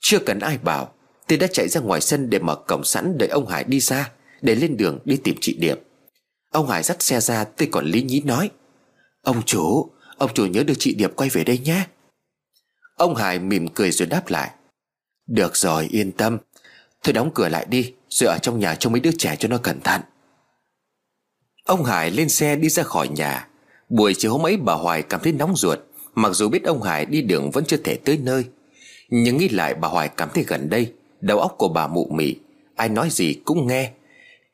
Chưa cần ai bảo Tươi đã chạy ra ngoài sân để mở cổng sẵn Đợi ông Hải đi ra, Để lên đường đi tìm chị Điệp. Ông Hải dắt xe ra Tươi còn lý nhí nói, Ông chủ Ông chủ nhớ đưa chị Điệp quay về đây nhé. Ông Hải mỉm cười rồi đáp lại, Được rồi, yên tâm. Thôi đóng cửa lại đi, Rồi ở trong nhà cho mấy đứa trẻ cho nó cẩn thận. Ông Hải lên xe đi ra khỏi nhà. Buổi chiều hôm ấy bà Hoài cảm thấy nóng ruột, Mặc dù biết ông Hải đi đường vẫn chưa thể tới nơi. Nhưng nghĩ lại bà Hoài cảm thấy gần đây, Đầu óc của bà mụ mị, Ai nói gì cũng nghe.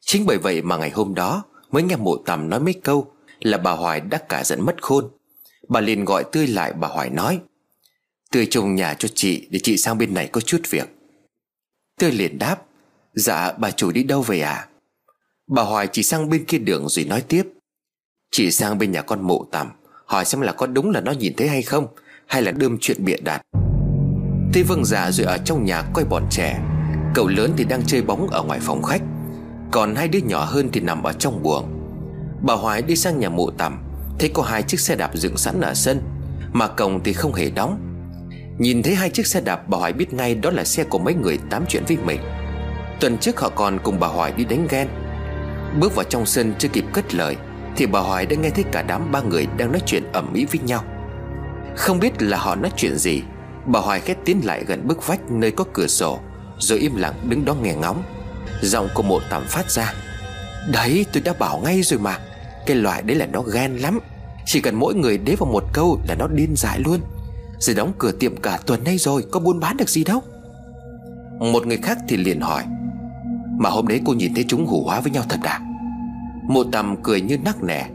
Chính bởi vậy mà ngày hôm đó Mới nghe mụ tầm nói mấy câu Là bà Hoài đã cả giận mất khôn. Bà liền gọi Tươi lại bà Hoài nói, Tươi trông nhà cho chị Để chị sang bên này có chút việc. Tươi liền đáp Dạ bà chủ đi đâu về à? Bà Hoài chỉ sang bên kia đường rồi nói tiếp chỉ sang bên nhà con mụ tằm, Hỏi xem là có đúng là nó nhìn thấy hay không, Hay là đơm chuyện bịa đặt. Thế vâng già rồi ở trong nhà coi bọn trẻ. Cậu lớn thì đang chơi bóng ở ngoài phòng khách. Còn hai đứa nhỏ hơn thì nằm ở trong buồng. Bà Hoài đi sang nhà mụ tằm, Thấy có hai chiếc xe đạp dựng sẵn ở sân, Mà cổng thì không hề đóng. Nhìn thấy hai chiếc xe đạp, bà Hoài biết ngay đó là xe của mấy người tám chuyện với mình. Tuần trước họ còn cùng bà Hoài đi đánh ghen. Bước vào trong sân chưa kịp cất lời thì bà Hoài đã nghe thấy cả đám ba người đang nói chuyện ẩm ý với nhau. Không biết là họ nói chuyện gì, Bà Hoài khét tiến lại gần bức vách nơi có cửa sổ, Rồi im lặng đứng đó nghe ngóng. Giọng của mộ tạm phát ra, Đấy, tôi đã bảo ngay rồi mà, Cái loại đấy là nó ghen lắm, Chỉ cần mỗi người đế vào một câu là nó điên dại luôn. Rồi đóng cửa tiệm cả tuần nay rồi, Có buôn bán được gì đâu. Một người khác thì liền hỏi, Mà hôm đấy cô nhìn thấy chúng hủ hóa với nhau thật à? Mộ tầm cười như nắc nẻ.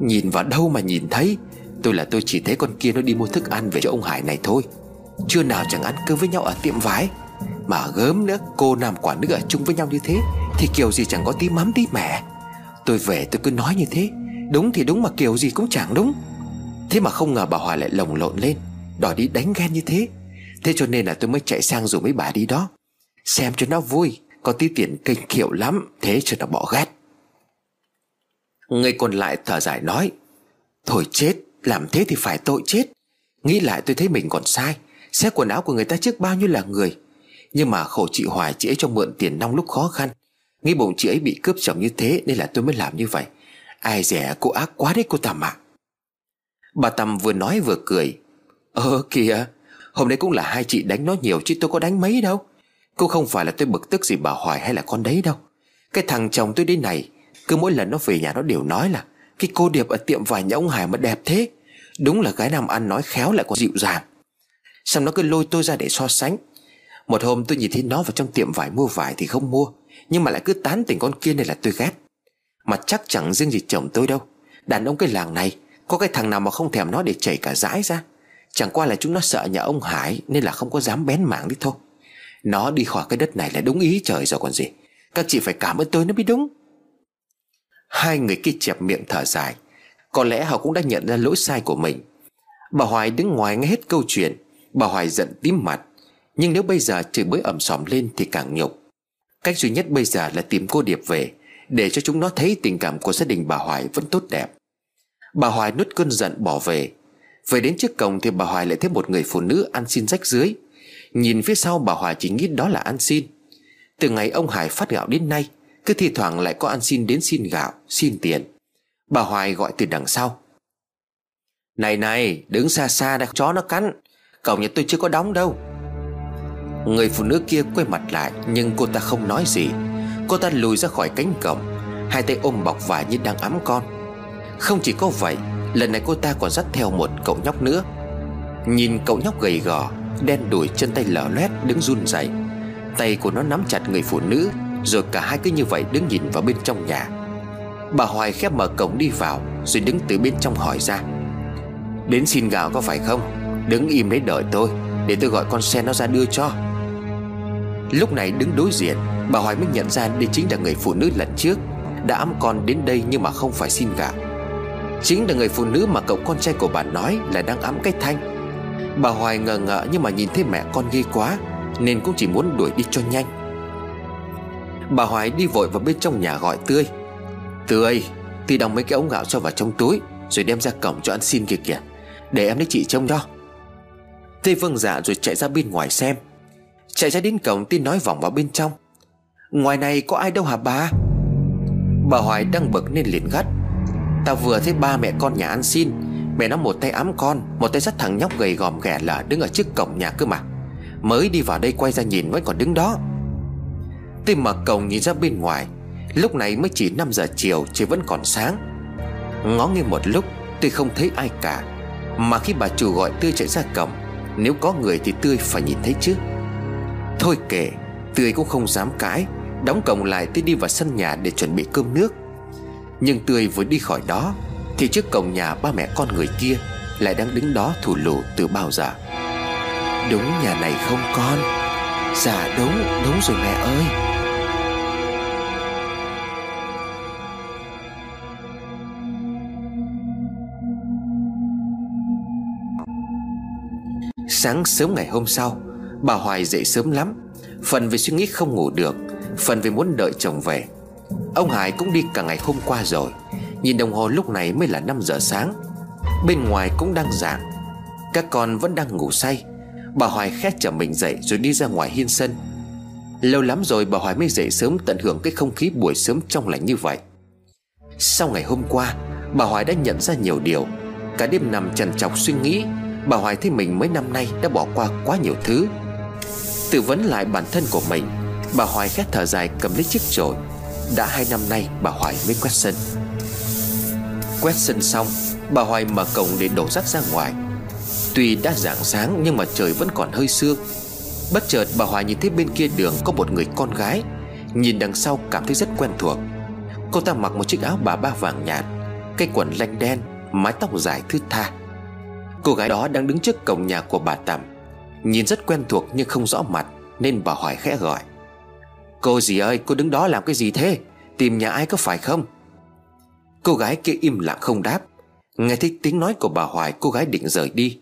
Nhìn vào đâu mà nhìn thấy, Tôi là tôi chỉ thấy con kia nó đi mua thức ăn về cho ông Hải này thôi. Chưa nào chẳng ăn cơm với nhau ở tiệm vái Mà gớm nữa, cô nam quả nữ ở chung với nhau như thế, Thì kiểu gì chẳng có tí mắm tí mẻ. Tôi về tôi cứ nói như thế, Đúng thì đúng mà kiểu gì cũng chẳng đúng. Thế mà không ngờ bà Hòa lại lồng lộn lên, Đòi đi đánh ghen như thế. Thế cho nên là tôi mới chạy sang rủ mấy bà đi đó, Xem cho nó vui, Có tí tiền kinh kiệu lắm, Thế cho nó bỏ ghét. Người còn lại thở dài nói, Thôi chết, Làm thế thì phải tội chết. Nghĩ lại tôi thấy mình còn sai, Xé quần áo của người ta trước bao nhiêu là người. Nhưng mà khổ chị Hoài, chị ấy cho mượn tiền nong lúc khó khăn. Nghĩ bụng chị ấy bị cướp chồng như thế Nên là tôi mới làm như vậy. Ai rẻ cô ác quá đấy cô Tầm ạ Bà Tầm vừa nói vừa cười Ờ kìa, Hôm nay cũng là hai chị đánh nó nhiều chứ tôi có đánh mấy đâu. Cô không phải là tôi bực tức gì bà Hoài hay là con đấy đâu. Cái thằng chồng tôi đến này cứ mỗi lần nó về nhà nó đều nói là, Cái cô Điệp ở tiệm vải nhà ông Hải mà đẹp thế. Đúng là gái nam ăn nói khéo lại còn dịu dàng. Xong nó cứ lôi tôi ra để so sánh. Một hôm tôi nhìn thấy nó vào trong tiệm vải mua vải thì không mua, Nhưng mà lại cứ tán tỉnh con kia này là tôi ghét. Mà chắc chẳng riêng gì chồng tôi đâu. Đàn ông cái làng này, Có cái thằng nào mà không thèm nó để chảy cả dãi ra. Chẳng qua là chúng nó sợ nhà ông Hải Nên là không có dám bén mảng đi thôi. Nó đi khỏi cái đất này là đúng ý trời rồi còn gì. Các chị phải cảm ơn tôi nó mới đúng. Hai người kia chẹp miệng thở dài. Có lẽ họ cũng đã nhận ra lỗi sai của mình. Bà Hoài đứng ngoài nghe hết câu chuyện. Bà Hoài giận tím mặt. Nhưng nếu bây giờ chửi bới ẩm sòm lên thì càng nhục. Cách duy nhất bây giờ là tìm cô Điệp về, Để cho chúng nó thấy tình cảm của gia đình bà Hoài vẫn tốt đẹp. Bà Hoài nuốt cơn giận bỏ về. Về đến trước cổng thì bà Hoài lại thấy một người phụ nữ ăn xin rách dưới. Nhìn phía sau bà Hoài chỉ nghĩ đó là ăn xin. Từ ngày ông Hải phát gạo đến nay cứ thi thoảng lại có ăn xin đến xin gạo, Xin tiền. Bà Hoài gọi từ đằng sau. Này này, đứng xa xa đã, chó nó cắn. Cổng nhà tôi chưa có đóng đâu. Người phụ nữ kia quay mặt lại, Nhưng cô ta không nói gì. Cô ta lùi ra khỏi cánh cổng, Hai tay ôm bọc vải như đang ấm con. Không chỉ có vậy, Lần này cô ta còn dắt theo một cậu nhóc nữa. Nhìn cậu nhóc gầy gò, Đen đùi chân tay lở loét, đứng run rẩy. Tay của nó nắm chặt người phụ nữ. Rồi cả hai cứ như vậy đứng nhìn vào bên trong nhà. Bà Hoài khép mở cổng đi vào, Rồi đứng từ bên trong hỏi ra. Đến xin gạo có phải không? Đứng im đấy đợi tôi, Để tôi gọi con xe nó ra đưa cho. Lúc này đứng đối diện, Bà Hoài mới nhận ra đây chính là người phụ nữ lần trước, Đã ấm con đến đây nhưng mà không phải xin gạo. Chính là người phụ nữ mà cậu con trai của bà nói là đang ấm cái Thanh. Bà Hoài ngờ ngợ nhưng mà nhìn thấy mẹ con ghê quá, Nên cũng chỉ muốn đuổi đi cho nhanh. Bà Hoài đi vội vào bên trong nhà gọi Tươi. Tươi Tươi đóng mấy cái ống gạo cho vào trong túi, Rồi đem ra cổng cho ăn xin kìa kìa. Để em lấy chị trông cho. Tươi vâng dạ rồi chạy ra bên ngoài xem. Chạy ra đến cổng Tươi nói vòng vào bên trong. Ngoài này có ai đâu hả bà? Bà Hoài đang bực nên liền gắt. Tao vừa thấy ba mẹ con nhà ăn xin. Mẹ nó một tay ám con, Một tay dắt thằng nhóc gầy gòm ghẻ lở Đứng ở trước cổng nhà cơ mà. Mới đi vào đây quay ra nhìn vẫn còn đứng đó. Tôi mở cổng nhìn ra bên ngoài, Lúc này mới chỉ 5 giờ chiều Trời vẫn còn sáng. Ngó nghiêng một lúc tôi không thấy ai cả, Mà khi bà chủ gọi Tươi chạy ra cổng, Nếu có người thì Tươi phải nhìn thấy chứ. Thôi kệ, Tươi cũng không dám cãi, Đóng cổng lại tôi đi vào sân nhà để chuẩn bị cơm nước. Nhưng Tươi vừa đi khỏi đó, Thì trước cổng nhà ba mẹ con người kia Lại đang đứng đó thủ lù từ bao giờ. Đúng nhà này không con. Dạ đúng Đúng rồi mẹ ơi. Sáng sớm ngày hôm sau, Bà Hoài dậy sớm lắm, Phần vì suy nghĩ không ngủ được, Phần vì muốn đợi chồng về. Ông Hải cũng đi cả ngày hôm qua rồi, Nhìn đồng hồ lúc này mới là 5 giờ sáng. Bên ngoài cũng đang giảng Các con vẫn đang ngủ say. Bà Hoài khét chở mình dậy rồi đi ra ngoài hiên sân. Lâu lắm rồi bà Hoài mới dậy sớm tận hưởng cái không khí buổi sớm trong lành như vậy. Sau ngày hôm qua, Bà Hoài đã nhận ra nhiều điều. Cả đêm nằm trần trọc suy nghĩ Bà Hoài thấy mình mấy năm nay đã bỏ qua quá nhiều thứ. Tự vấn lại bản thân của mình, Bà Hoài khét thở dài cầm lấy chiếc chổi. Đã hai năm nay bà Hoài mới quét sân. Quét sân xong, Bà Hoài mở cổng để đổ rác ra ngoài. Tuy đã rạng sáng nhưng mà trời vẫn còn hơi sương. Bất chợt bà Hoài nhìn thấy bên kia đường có một người con gái. Nhìn đằng sau cảm thấy rất quen thuộc. Cô ta mặc một chiếc áo bà ba vàng nhạt Cây quần lanh đen, Mái tóc dài thướt tha. Cô gái đó đang đứng trước cổng nhà của bà Tầm Nhìn rất quen thuộc nhưng không rõ mặt Nên bà hỏi khẽ gọi. Cô gì ơi cô đứng đó làm cái gì thế? Tìm nhà ai có phải không? Cô gái kia im lặng không đáp. Nghe thấy tiếng nói của bà Hoài Cô gái định rời đi.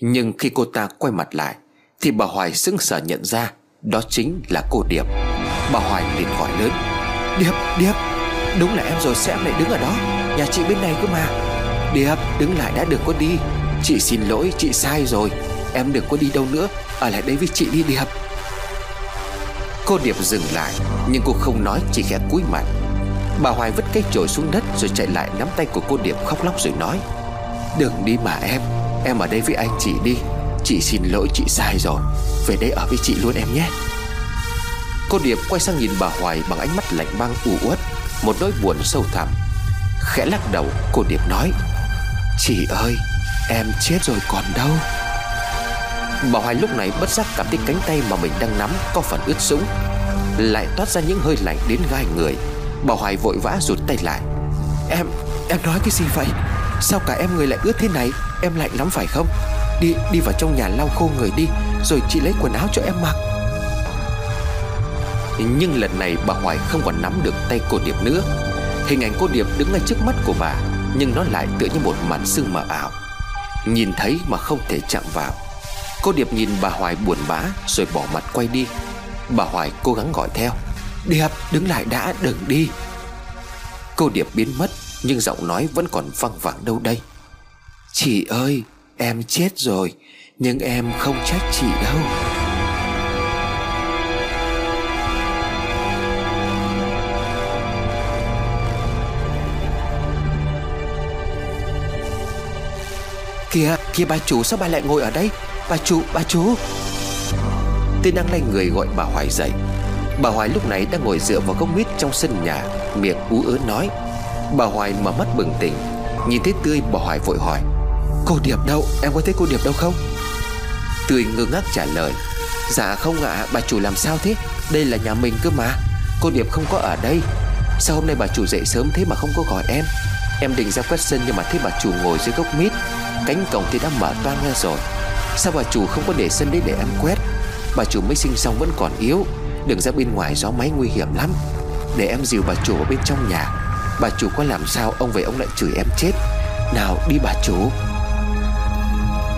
Nhưng khi cô ta quay mặt lại Thì bà Hoài sững sờ nhận ra Đó chính là cô Điệp. Bà Hoài liền gọi lớn Điệp, Điệp Đúng là em rồi sao em lại đứng ở đó? Nhà chị bên này cơ mà. Điệp, đứng lại đã được, có đi. Chị xin lỗi, chị sai rồi. Em đừng có đi đâu nữa. Ở lại đây với chị đi Điệp. Cô Điệp dừng lại Nhưng cô không nói chỉ khẽ cúi mặt. Bà Hoài vứt cây chổi xuống đất Rồi chạy lại nắm tay của cô Điệp khóc lóc rồi nói Đừng đi mà em. Em ở đây với anh chị đi. Chị xin lỗi chị sai rồi. Về đây ở với chị luôn em nhé. Cô Điệp quay sang nhìn bà Hoài Bằng ánh mắt lạnh băng u uất. Một nỗi buồn sâu thẳm. Khẽ lắc đầu cô Điệp nói Chị ơi Em chết rồi còn đâu. Bà Hoài lúc này bất giác cảm thấy cánh tay mà mình đang nắm Có phần ướt sũng. Lại toát ra những hơi lạnh đến gai người. Bà Hoài vội vã rụt tay lại. Em, em nói cái gì vậy? Sao cả em người lại ướt thế này? Em lạnh lắm phải không? Đi, đi vào trong nhà lau khô người đi Rồi chị lấy quần áo cho em mặc. Nhưng lần này bà Hoài không còn nắm được tay cô Điệp nữa. Hình ảnh cô Điệp đứng ngay trước mắt của bà Nhưng nó lại tựa như một màn sương mờ ảo Nhìn thấy mà không thể chạm vào. Cô Điệp nhìn bà Hoài buồn bã, Rồi bỏ mặt quay đi. Bà Hoài cố gắng gọi theo. Điệp, đứng lại đã, đừng đi. Cô Điệp biến mất, Nhưng giọng nói vẫn còn văng vẳng đâu đây. Chị ơi, Em chết rồi, Nhưng em không trách chị đâu. Kìa kìa bà chủ sao bà lại ngồi ở đây? Bà chủ bà chủ. Tên đang lay người gọi bà Hoài dậy. Bà Hoài lúc này đang ngồi dựa vào gốc mít trong sân nhà Miệng ú ớ nói. Bà Hoài mở mắt bừng tỉnh Nhìn thấy Tươi bà Hoài vội hỏi. Cô Điệp đâu? Em có thấy cô Điệp đâu không? Tươi ngơ ngác trả lời. Dạ không ạ à, bà chủ làm sao thế? Đây là nhà mình cơ mà. Cô Điệp không có ở đây. Sao hôm nay bà chủ dậy sớm thế mà không có gọi em? Em định ra quét sân nhưng mà thấy bà chủ ngồi dưới gốc mít. Cánh cổng thì đã mở toang ra rồi. Sao bà chủ không có để sân đấy để em quét? Bà chủ mới sinh xong vẫn còn yếu Đừng ra bên ngoài gió máy nguy hiểm lắm. Để em dìu bà chủ vào bên trong nhà. Bà chủ có làm sao ông về ông lại chửi em chết? Nào, đi bà chủ.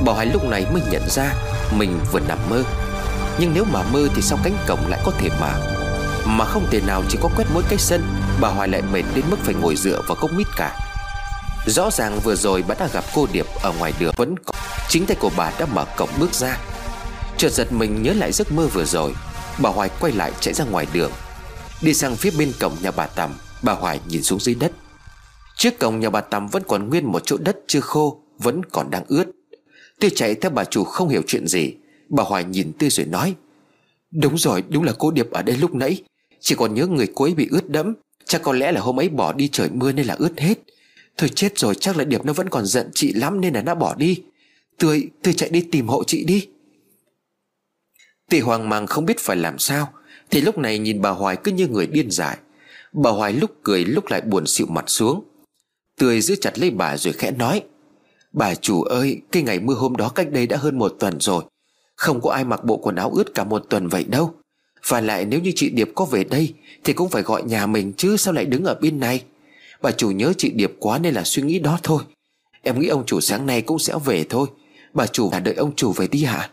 Bảo Hải lúc này mới nhận ra Mình vừa nằm mơ. Nhưng nếu mà mơ thì sao cánh cổng lại có thể mở? Mà không thể nào chỉ có quét mỗi cái sân, Bà Hoài lại mệt đến mức phải ngồi dựa vào cốc mít cả. Rõ ràng vừa rồi bà đã gặp cô Điệp ở ngoài đường. Vẫn có Chính tay của bà đã mở cổng bước ra. Chợt giật mình nhớ lại giấc mơ vừa rồi. Bà Hoài quay lại chạy ra ngoài đường. Đi sang phía bên cổng nhà bà Tầm. Bà Hoài nhìn xuống dưới đất. Trước cổng nhà bà Tầm vẫn còn nguyên một chỗ đất chưa khô, Vẫn còn đang ướt. Tôi chạy theo bà chủ không hiểu chuyện gì. Bà Hoài nhìn Tươi rồi nói, Đúng rồi, đúng là cô Điệp ở đây lúc nãy. Chỉ còn nhớ người cô ấy bị ướt đẫm. Chắc có lẽ là hôm ấy bỏ đi trời mưa nên là ướt hết. Thôi chết rồi chắc là Điệp nó vẫn còn giận chị lắm nên là nó bỏ đi. Tươi, Tươi chạy đi tìm hộ chị đi. Tỷ hoang mang không biết phải làm sao Thì lúc này nhìn bà Hoài cứ như người điên dại. Bà Hoài lúc cười lúc lại buồn xịu mặt xuống. Tươi giữ chặt lấy bà rồi khẽ nói Bà chủ ơi Cái ngày mưa hôm đó cách đây đã hơn một tuần rồi. Không có ai mặc bộ quần áo ướt cả một tuần vậy đâu. Và lại nếu như chị Điệp có về đây Thì cũng phải gọi nhà mình chứ Sao lại đứng ở bên này? Bà chủ nhớ chị Điệp quá nên là suy nghĩ đó thôi. Em nghĩ ông chủ sáng nay cũng sẽ về thôi. Bà chủ đã đợi ông chủ về đi hả?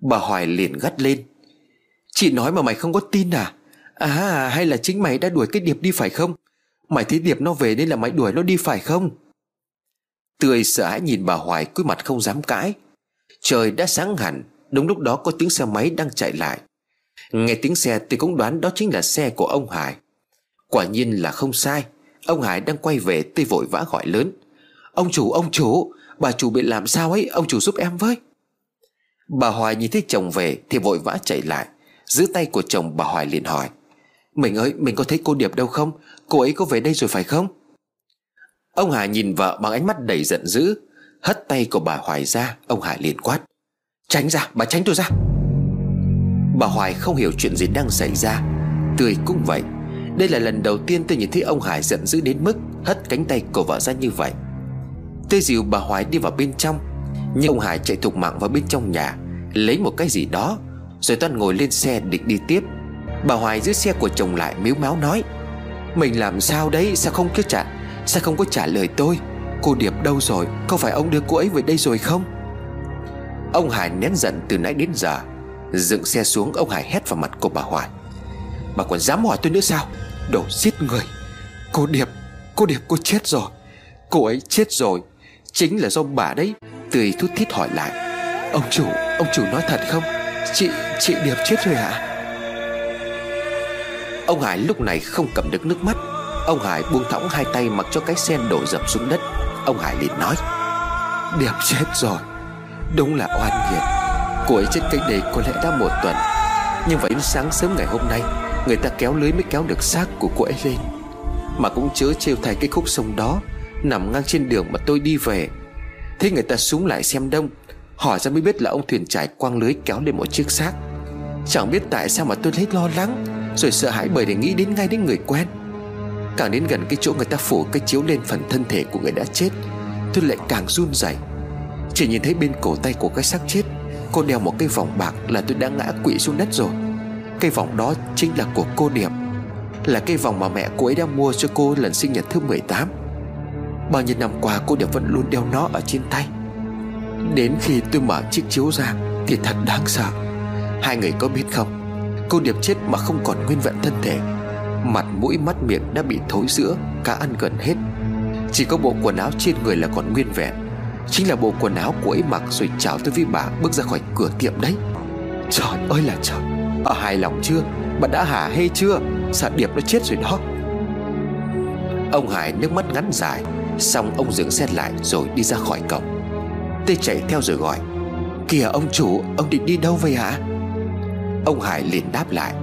Bà Hoài liền gắt lên. Chị nói mà mày không có tin à? À hay là chính mày đã đuổi cái Điệp đi phải không? Mày thấy Điệp nó về nên là mày đuổi nó đi phải không? Tươi sợ hãi nhìn bà Hoài, cúi mặt không dám cãi. Trời đã sáng hẳn, Đúng lúc đó có tiếng xe máy đang chạy lại. Nghe tiếng xe tôi cũng đoán đó chính là xe của ông Hải. Quả nhiên là không sai. Ông Hải đang quay về tôi vội vã gọi lớn. Ông chủ ông chủ, Bà chủ bị làm sao ấy? Ông chủ giúp em với. Bà Hoài nhìn thấy chồng về Thì vội vã chạy lại. Giữ tay của chồng, bà Hoài liền hỏi. Mình ơi, mình có thấy cô Điệp đâu không? Cô ấy có về đây rồi phải không? Ông Hải nhìn vợ bằng ánh mắt đầy giận dữ. Hất tay của bà Hoài ra, Ông Hải liền quát. Tránh ra, bà tránh tôi ra. Bà Hoài không hiểu chuyện gì đang xảy ra. Tươi cũng vậy. Đây là lần đầu tiên tôi nhìn thấy ông Hải giận dữ đến mức Hất cánh tay của vợ ra như vậy. Tôi dìu bà Hoài đi vào bên trong, Nhưng ông Hải chạy thục mạng vào bên trong nhà, Lấy một cái gì đó, Rồi toàn ngồi lên xe định đi tiếp. Bà Hoài giữ xe của chồng lại miếu máu nói, Mình làm sao đấy, Sao không cứ trả, Sao không có trả lời tôi? Cô Điệp đâu rồi, Có phải ông đưa cô ấy về đây rồi không? Ông Hải nén giận từ nãy đến giờ, Dựng xe xuống, ông Hải hét vào mặt cô bà Hoài. Bà còn dám hỏi tôi nữa sao? Đồ giết người. Cô Điệp Cô Điệp, cô chết rồi. Cô ấy chết rồi. Chính là do bà đấy. Tươi thút thít hỏi lại. Ông chủ Ông chủ nói thật không? Chị Chị Điệp chết rồi hả? À? Ông Hải lúc này không cầm được nước mắt. Ông Hải buông thõng hai tay mặc cho cái sen đổ dập xuống đất. Ông Hải liền nói. Điệp chết rồi. Đúng là oan nghiệt. Cô ấy chết cách đây có lẽ đã một tuần. Nhưng vậy sáng sớm ngày hôm nay Người ta kéo lưới mới kéo được xác của cô ấy lên. Mà cũng chớ trêu thay cái khúc sông đó, Nằm ngang trên đường mà tôi đi về. Thế người ta xuống lại xem đông, Hỏi ra mới biết là ông thuyền trải quăng lưới kéo lên một chiếc xác. Chẳng biết tại sao mà tôi thấy lo lắng, Rồi sợ hãi bởi để nghĩ đến ngay đến người quen. Càng đến gần cái chỗ người ta phủ cái chiếu lên phần thân thể của người đã chết, Tôi lại càng run rẩy. Chỉ nhìn thấy bên cổ tay của cái xác chết, Cô đeo một cái vòng bạc là tôi đã ngã quỵ xuống đất rồi. Cái vòng đó chính là của cô Điệp Là cái vòng mà mẹ cô ấy đã mua cho cô lần sinh nhật thứ 18 Bao nhiêu năm qua cô Điệp vẫn luôn đeo nó ở trên tay. Đến khi tôi mở chiếc chiếu ra Thì thật đáng sợ. Hai người có biết không? Cô Điệp chết mà không còn nguyên vẹn thân thể. Mặt mũi mắt miệng đã bị thối rữa, Cá ăn gần hết. Chỉ có bộ quần áo trên người là còn nguyên vẹn. Chính là bộ quần áo của ấy mặc Rồi chào tôi với bà bước ra khỏi cửa tiệm đấy. Trời ơi là trời! Ở hài lòng chưa? Bà đã hả hê chưa? Sợ điệp nó chết rồi đó. Ông Hải nước mắt ngắn dài, Xong ông dừng xe lại rồi đi ra khỏi cổng. Tê chạy theo rồi gọi, Kìa ông chủ, Ông định đi đâu vậy hả? Ông Hải liền đáp lại,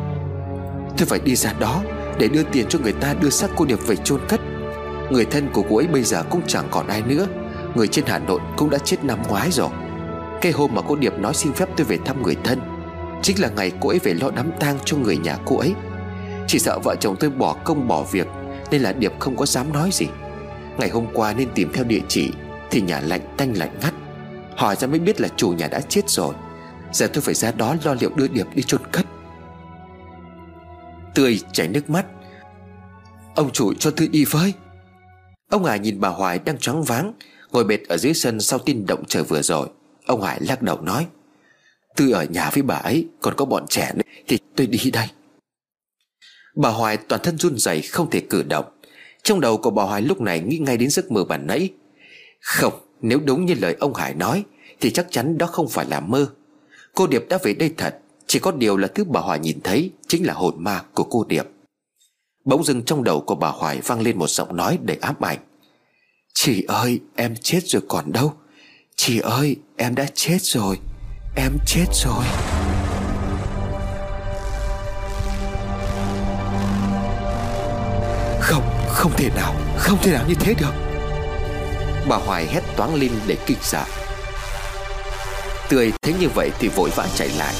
Tôi phải đi ra đó để đưa tiền cho người ta đưa xác cô Điệp về chôn cất. Người thân của cô ấy bây giờ cũng chẳng còn ai nữa. Người trên Hà Nội cũng đã chết năm ngoái rồi. Cái hôm mà cô Điệp nói xin phép tôi về thăm người thân Chính là ngày cô ấy về lo đám tang cho người nhà cô ấy. Chỉ sợ vợ chồng tôi bỏ công bỏ việc, Nên là Điệp không có dám nói gì. Ngày hôm qua nên tìm theo địa chỉ, Thì nhà lạnh tanh lạnh ngắt. Hỏi ra mới biết là chủ nhà đã chết rồi. Giờ tôi phải ra đó lo liệu đưa Điệp đi chôn cất. Tươi chảy nước mắt. Ông chủ cho tôi đi với. Ông Hải nhìn bà Hoài đang choáng váng, Ngồi bệt ở dưới sân sau tin động trời vừa rồi. Ông Hải lắc đầu nói. Tôi ở nhà với bà ấy, Còn có bọn trẻ nữa, Thì tôi đi đây. Bà Hoài toàn thân run rẩy, không thể cử động. Trong đầu của bà Hoài lúc này nghĩ ngay đến giấc mơ bản nãy. Không, Nếu đúng như lời ông Hải nói, Thì chắc chắn đó không phải là mơ. Cô Điệp đã về đây thật, Chỉ có điều là thứ bà Hoài nhìn thấy Chính là hồn ma của cô Điệp. Bỗng dưng trong đầu của bà Hoài vang lên một giọng nói đầy ám ảnh. Chị ơi, em chết rồi còn đâu. Chị ơi, em đã chết rồi. Em chết rồi. Không không thể nào, Không thể nào như thế được. Bà Hoài hét toáng lên để kinh sợ. Tươi thấy như vậy thì vội vã chạy lại.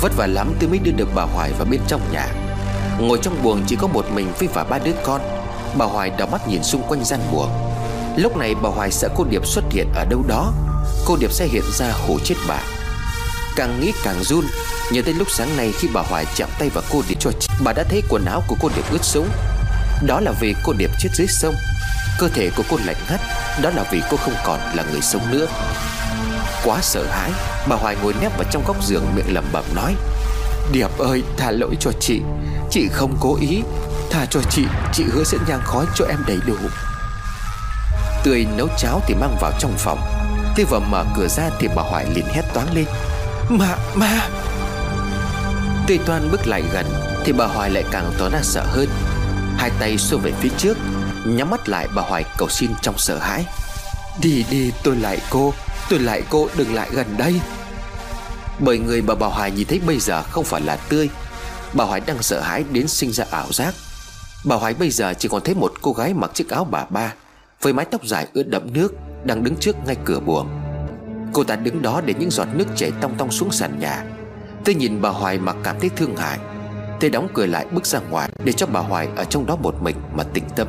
Vất vả lắm tôi mới đưa được bà Hoài vào bên trong nhà. Ngồi trong buồng chỉ có một mình với và ba đứa con. Bà Hoài đảo mắt nhìn xung quanh gian buồng. Lúc này bà Hoài sợ cô Điệp xuất hiện ở đâu đó. Cô Điệp sẽ hiện ra hổ chết bà. Càng nghĩ càng run. Nhớ tới lúc sáng nay khi bà Hoài chạm tay vào cô Điệp cho Bà đã thấy quần áo của cô Điệp ướt sũng. Đó là vì cô Điệp chết dưới sông. Cơ thể của cô lạnh ngắt, Đó là vì cô không còn là người sống nữa. Quá sợ hãi, Bà Hoài ngồi nép vào trong góc giường miệng lẩm bẩm nói, Điệp ơi, tha lỗi cho chị. Chị không cố ý. Tha cho chị Chị hứa sẽ nhang khói cho em đầy đủ. Tươi nấu cháo thì mang vào trong phòng. Tươi vừa mở cửa ra thì bà Hoài liền hét toáng lên Ma, ma Tươi toan bước lại gần Thì bà Hoài lại càng tỏ ra sợ hơn. Hai tay xô về phía trước Nhắm mắt lại bà Hoài cầu xin trong sợ hãi. Đi đi tôi lại cô Tôi lại cô đừng lại gần đây. Bởi người mà bà Hoài nhìn thấy bây giờ không phải là tươi. Bà Hoài đang sợ hãi đến sinh ra ảo giác. Bà Hoài bây giờ chỉ còn thấy một cô gái mặc chiếc áo bà ba Với mái tóc dài ướt đẫm nước Đang đứng trước ngay cửa buồng Cô ta đứng đó để những giọt nước chảy tong tong xuống sàn nhà. Tôi nhìn bà Hoài mà cảm thấy thương hại. Tôi đóng cửa lại bước ra ngoài Để cho bà Hoài ở trong đó một mình mà tĩnh tâm.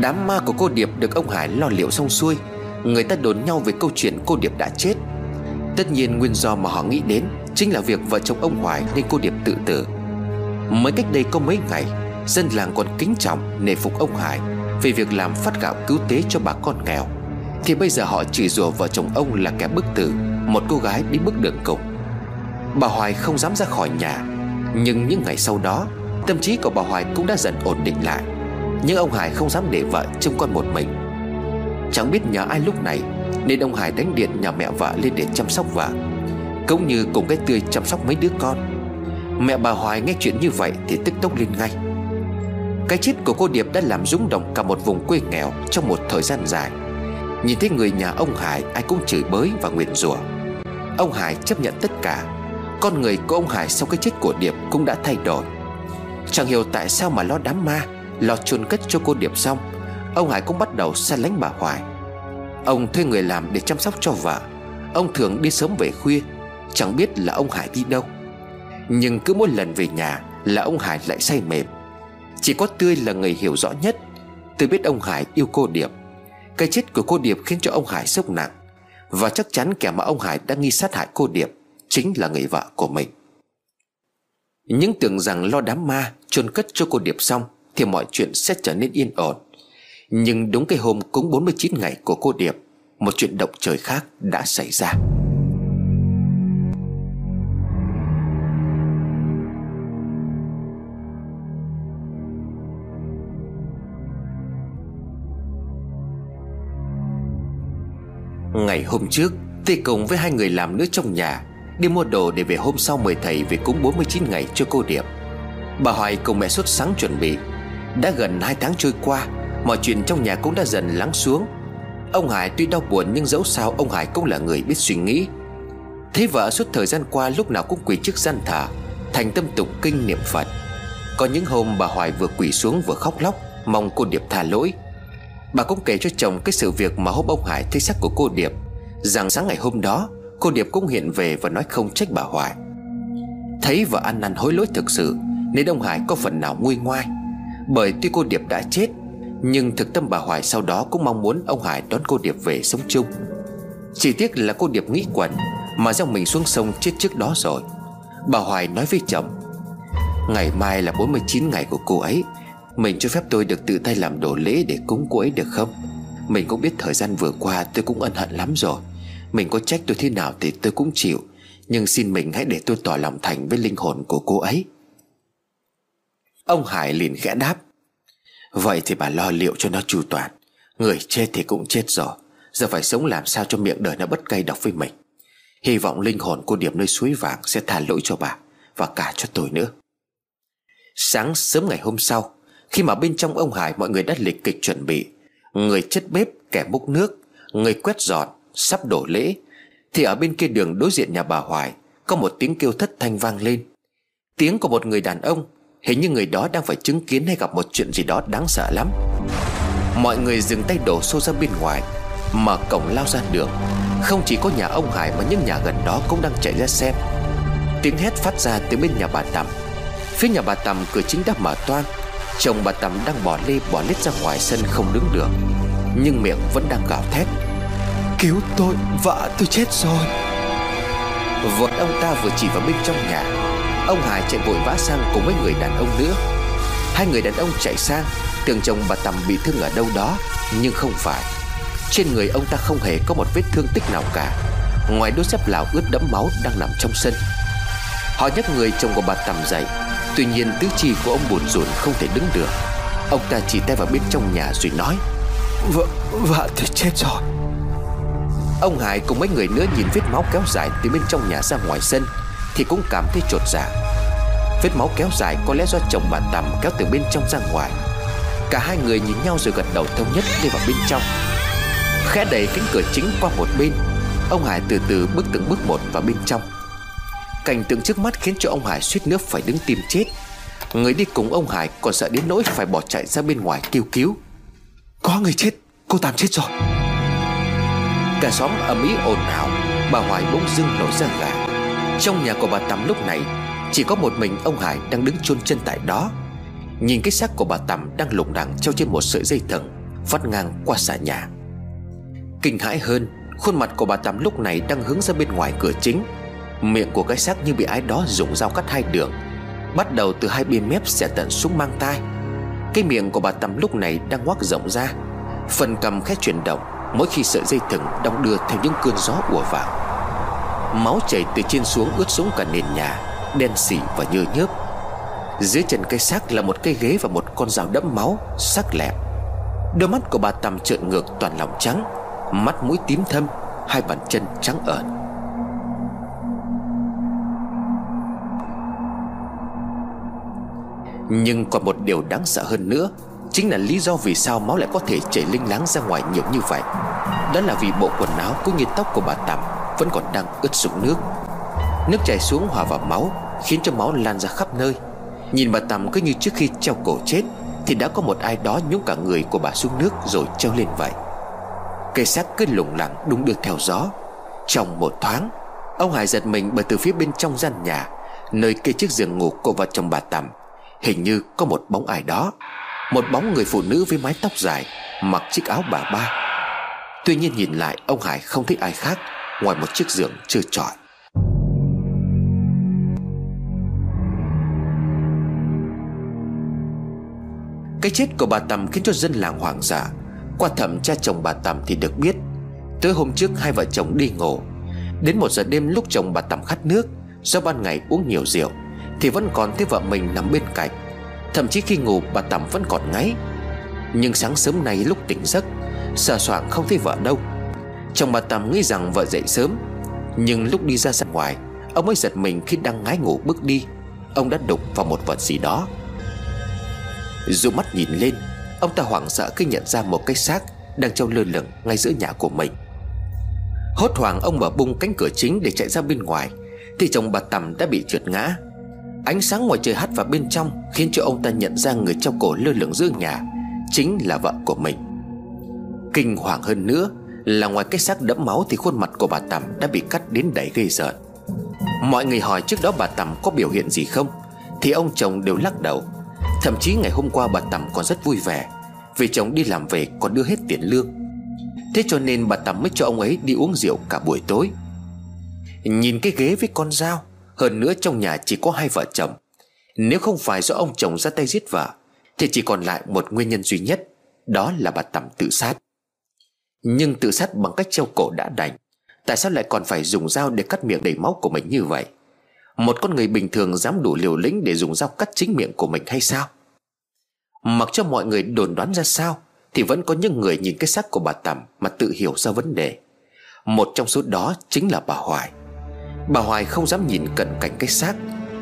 Đám ma của cô Điệp được ông Hải lo liệu xong xuôi. Người ta đồn nhau về câu chuyện cô Điệp đã chết. Tất nhiên nguyên do mà họ nghĩ đến Chính là việc vợ chồng ông Hoài nên cô Điệp tự tử. Mới cách đây có mấy ngày Dân làng còn kính trọng, nể phục ông Hải vì việc làm phát gạo cứu tế cho bà con nghèo. Thì bây giờ họ chỉ rủa vợ chồng ông là kẻ bức tử, Một cô gái đi bước đường cùng. Bà Hoài không dám ra khỏi nhà, Nhưng những ngày sau đó, Tâm trí của bà Hoài cũng đã dần ổn định lại. Nhưng ông Hải không dám để vợ trông con một mình. Chẳng biết nhờ ai lúc này, Nên ông Hải đánh điện nhà mẹ vợ lên để chăm sóc vợ, Cũng như cùng cái tươi chăm sóc mấy đứa con. Mẹ bà Hoài nghe chuyện như vậy Thì tức tốc lên ngay. Cái chết của cô Điệp đã làm rúng động cả một vùng quê nghèo Trong một thời gian dài. Nhìn thấy người nhà ông Hải, Ai cũng chửi bới và nguyện rủa. Ông Hải chấp nhận tất cả. Con người của ông Hải sau cái chết của Điệp Cũng đã thay đổi. Chẳng hiểu tại sao mà lo đám ma, Lo chôn cất cho cô Điệp xong, Ông Hải cũng bắt đầu xa lánh bà Hoài. Ông thuê người làm để chăm sóc cho vợ. Ông thường đi sớm về khuya, Chẳng biết là ông Hải đi đâu. Nhưng cứ mỗi lần về nhà Là ông Hải lại say mềm. Chỉ có Tươi là người hiểu rõ nhất. Tôi biết ông Hải yêu cô Điệp. Cái chết của cô Điệp khiến cho ông Hải sốc nặng. Và chắc chắn kẻ mà ông Hải đã nghi sát hại cô Điệp Chính là người vợ của mình. Những tưởng rằng lo đám ma chôn cất cho cô Điệp xong Thì mọi chuyện sẽ trở nên yên ổn. Nhưng đúng cái hôm cúng 49 ngày của cô Điệp, Một chuyện động trời khác đã xảy ra. Hôm trước, Tê cùng với hai người làm nữa trong nhà, Đi mua đồ để về hôm sau mời thầy về cúng 49 ngày cho cô Điệp. Bà Hoài cùng mẹ xuất sáng chuẩn bị. Đã gần hai tháng trôi qua, Mọi chuyện trong nhà cũng đã dần lắng xuống. Ông Hải tuy đau buồn nhưng dẫu sao Ông Hải cũng là người biết suy nghĩ. Thế vợ suốt thời gian qua lúc nào cũng quỳ trước gian thờ, Thành tâm tụng kinh niệm Phật. Có những hôm bà Hoài vừa quỳ xuống vừa khóc lóc, Mong cô Điệp tha lỗi. Bà cũng kể cho chồng cái sự việc mà hôm ông Hải thấy sắc của cô Điệp. Rằng sáng ngày hôm đó, Cô Điệp cũng hiện về và nói không trách bà Hoài. Thấy vợ ăn năn hối lỗi thực sự, Nên ông Hải có phần nào nguôi ngoai. Bởi tuy cô Điệp đã chết, Nhưng thực tâm bà Hoài sau đó cũng mong muốn ông Hải đón cô Điệp về sống chung. Chỉ tiếc là cô Điệp nghĩ quẩn, Mà dòng mình xuống sông chết trước đó rồi. Bà Hoài nói với chồng, Ngày mai là 49 ngày của cô ấy, Mình cho phép tôi được tự tay làm đồ lễ để cúng cô ấy được không? Mình cũng biết thời gian vừa qua tôi cũng ân hận lắm rồi. Mình có trách tôi thế nào thì tôi cũng chịu. Nhưng xin mình hãy để tôi tỏ lòng thành với linh hồn của cô ấy. Ông Hải liền khẽ đáp. Vậy thì bà lo liệu cho nó chu toàn. Người chết thì cũng chết rồi. Giờ phải sống làm sao cho miệng đời nó bất cay độc với mình. Hy vọng linh hồn cô điểm nơi suối vàng Sẽ tha lỗi cho bà Và cả cho tôi nữa. Sáng sớm ngày hôm sau, Khi mà bên trong ông Hải mọi người đã lịch kịch chuẩn bị, Người chất bếp kẻ múc nước, Người quét dọn Sắp đổ lễ, Thì ở bên kia đường đối diện nhà bà Hoài Có một tiếng kêu thất thanh vang lên. Tiếng của một người đàn ông, Hình như người đó đang phải chứng kiến hay gặp một chuyện gì đó đáng sợ lắm. Mọi người dừng tay đổ xô ra bên ngoài, Mở cổng lao ra đường. Không chỉ có nhà ông Hải mà những nhà gần đó cũng đang chạy ra xem. Tiếng hét phát ra từ bên nhà bà Tầm Phía nhà bà Tầm cửa chính đã mở toang, Chồng bà Tầm đang bỏ lê bỏ lết ra ngoài sân không đứng được, Nhưng miệng vẫn đang gào thét. Cứu tôi, vợ tôi chết rồi. Vợ ông ta vừa chỉ vào bên trong nhà. Ông Hải chạy vội vã sang cùng với người đàn ông nữa. Hai người đàn ông chạy sang Tưởng chồng bà Tầm bị thương ở đâu đó Nhưng không phải. Trên người ông ta không hề có một vết thương tích nào cả. Ngoài đôi dép lào ướt đẫm máu đang nằm trong sân. Họ nhấc người chồng của bà Tầm dậy. Tuy nhiên tứ chi của ông buồn rùn không thể đứng được. Ông ta chỉ tay vào bên trong nhà rồi nói Vợ, vợ tôi chết rồi Ông Hải cùng mấy người nữa nhìn vết máu kéo dài từ bên trong nhà ra ngoài sân Thì cũng cảm thấy trột dạ. Vết máu kéo dài có lẽ do chồng bà Tầm kéo từ bên trong ra ngoài. Cả hai người nhìn nhau rồi gật đầu thống nhất đi vào bên trong. Khẽ đẩy cánh cửa chính qua một bên Ông Hải từ từ bước từng bước một vào bên trong. Cảnh tượng trước mắt khiến cho ông Hải suýt nước phải đứng tìm chết. Người đi cùng ông Hải còn sợ đến nỗi phải bỏ chạy ra bên ngoài kêu cứu. Có người chết, cô Tam chết rồi. Cả xóm ầm ĩ ồn ào, Bà Hoài bỗng dưng nổi ra gà. Trong nhà của bà Tắm lúc này, Chỉ có một mình ông Hải đang đứng chôn chân tại đó. Nhìn cái xác của bà Tắm đang lủng đằng treo trên một sợi dây thừng, Vắt ngang qua xà nhà. Kinh hãi hơn, Khuôn mặt của bà Tắm lúc này đang hướng ra bên ngoài cửa chính. Miệng của cái xác như bị ai đó dùng dao cắt hai đường, Bắt đầu từ hai bên mép sẽ tận xuống mang tai. Cái miệng của bà Tắm lúc này đang ngoác rộng ra, Phần cầm khẽ chuyển động Mỗi khi sợi dây thừng đong đưa theo những cơn gió ùa vào, Máu chảy từ trên xuống ướt sũng cả nền nhà, Đen xỉ và nhơ nhớp. Dưới chân cây xác là một cây ghế và một con dao đẫm máu, Sắc lẹm. Đôi mắt của bà Tầm trợn ngược toàn lòng trắng, Mắt mũi tím thâm, Hai bàn chân trắng ợn Nhưng còn một điều đáng sợ hơn nữa Chính là lý do vì sao máu lại có thể chảy linh láng ra ngoài nhiều như vậy. Đó là vì bộ quần áo cũng như tóc của bà Tạm Vẫn còn đang ướt sũng nước. Nước chảy xuống hòa vào máu, Khiến cho máu lan ra khắp nơi. Nhìn bà Tạm cứ như trước khi treo cổ chết, Thì đã có một ai đó nhúng cả người của bà xuống nước Rồi treo lên vậy. Cây xác cứ lủng lẳng đúng được theo gió. Trong một thoáng, Ông Hải giật mình bởi từ phía bên trong gian nhà, Nơi cây chiếc giường ngủ của vợ chồng bà Tầm Hình như có một bóng ai đó. Một bóng người phụ nữ với mái tóc dài, Mặc chiếc áo bà ba. Tuy nhiên nhìn lại, ông Hải không thấy ai khác, Ngoài một chiếc giường chưa trọi Cái chết của bà Tầm khiến cho dân làng hoảng sợ Qua thẩm cha chồng bà Tầm thì được biết, Tới hôm trước hai vợ chồng đi ngủ. Đến một giờ đêm lúc chồng bà Tầm khát nước, Do ban ngày uống nhiều rượu, thì vẫn còn thấy vợ mình nằm bên cạnh. Thậm chí khi ngủ, bà Tầm vẫn còn ngáy. Nhưng sáng sớm nay lúc tỉnh giấc Sờ soạng không thấy vợ đâu. Chồng bà Tầm nghĩ rằng vợ dậy sớm. Nhưng lúc đi ra sân ngoài, Ông mới giật mình khi đang ngái ngủ bước đi. Ông đã đụng vào một vật gì đó. Dù mắt nhìn lên, Ông ta hoảng sợ khi nhận ra một cái xác Đang treo lơ lửng ngay giữa nhà của mình. Hốt hoảng ông mở bung cánh cửa chính để chạy ra bên ngoài, Thì chồng bà Tầm đã bị trượt ngã. Ánh sáng ngoài trời hắt vào bên trong Khiến cho ông ta nhận ra người trong cổ lơ lửng giữa nhà Chính là vợ của mình. Kinh hoàng hơn nữa Là ngoài cái xác đẫm máu Thì khuôn mặt của bà Tầm đã bị cắt đến đầy gây rợn. Mọi người hỏi trước đó bà Tầm có biểu hiện gì không, Thì ông chồng đều lắc đầu. Thậm chí ngày hôm qua bà Tầm còn rất vui vẻ, Vì chồng đi làm về còn đưa hết tiền lương. Thế cho nên bà Tầm mới cho ông ấy đi uống rượu cả buổi tối. Nhìn cái ghế với con dao hơn nữa trong nhà chỉ có hai vợ chồng. Nếu không phải do ông chồng ra tay giết vợ, Thì chỉ còn lại một nguyên nhân duy nhất, Đó là bà Tầm tự sát. Nhưng tự sát bằng cách treo cổ đã đành, Tại sao lại còn phải dùng dao để cắt miệng đầy máu của mình như vậy? Một con người bình thường dám đủ liều lĩnh để dùng dao cắt chính miệng của mình hay sao? Mặc cho mọi người đồn đoán ra sao, Thì vẫn có những người nhìn cái xác của bà Tầm Mà tự hiểu ra vấn đề. Một trong số đó chính là bà Hoài. Bà Hoài không dám nhìn cận cảnh cái xác.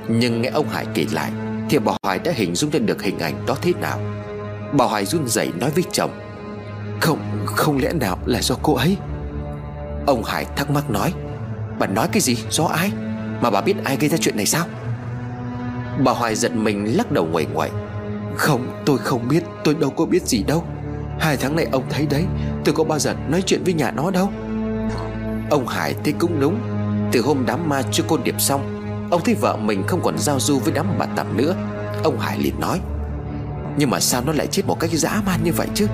Nhưng nghe ông Hải kể lại Thì bà Hoài đã hình dung ra được hình ảnh đó thế nào. Bà Hoài run rẩy nói với chồng Không, không lẽ nào là do cô ấy? Ông Hải thắc mắc nói Bà nói cái gì, do ai? Mà bà biết ai gây ra chuyện này sao? Bà Hoài giật mình lắc đầu ngoẩy ngoẩy Không, tôi không biết Tôi đâu có biết gì đâu. Hai tháng này ông thấy đấy Tôi có bao giờ nói chuyện với nhà nó đâu. Ông Hải thấy cũng đúng từ hôm đám ma chưa cô điệp xong, Ông thấy vợ mình không còn giao du với đám bà tạm nữa. Ông Hải liền nói, Nhưng mà sao nó lại chết một cách dã man như vậy chứ?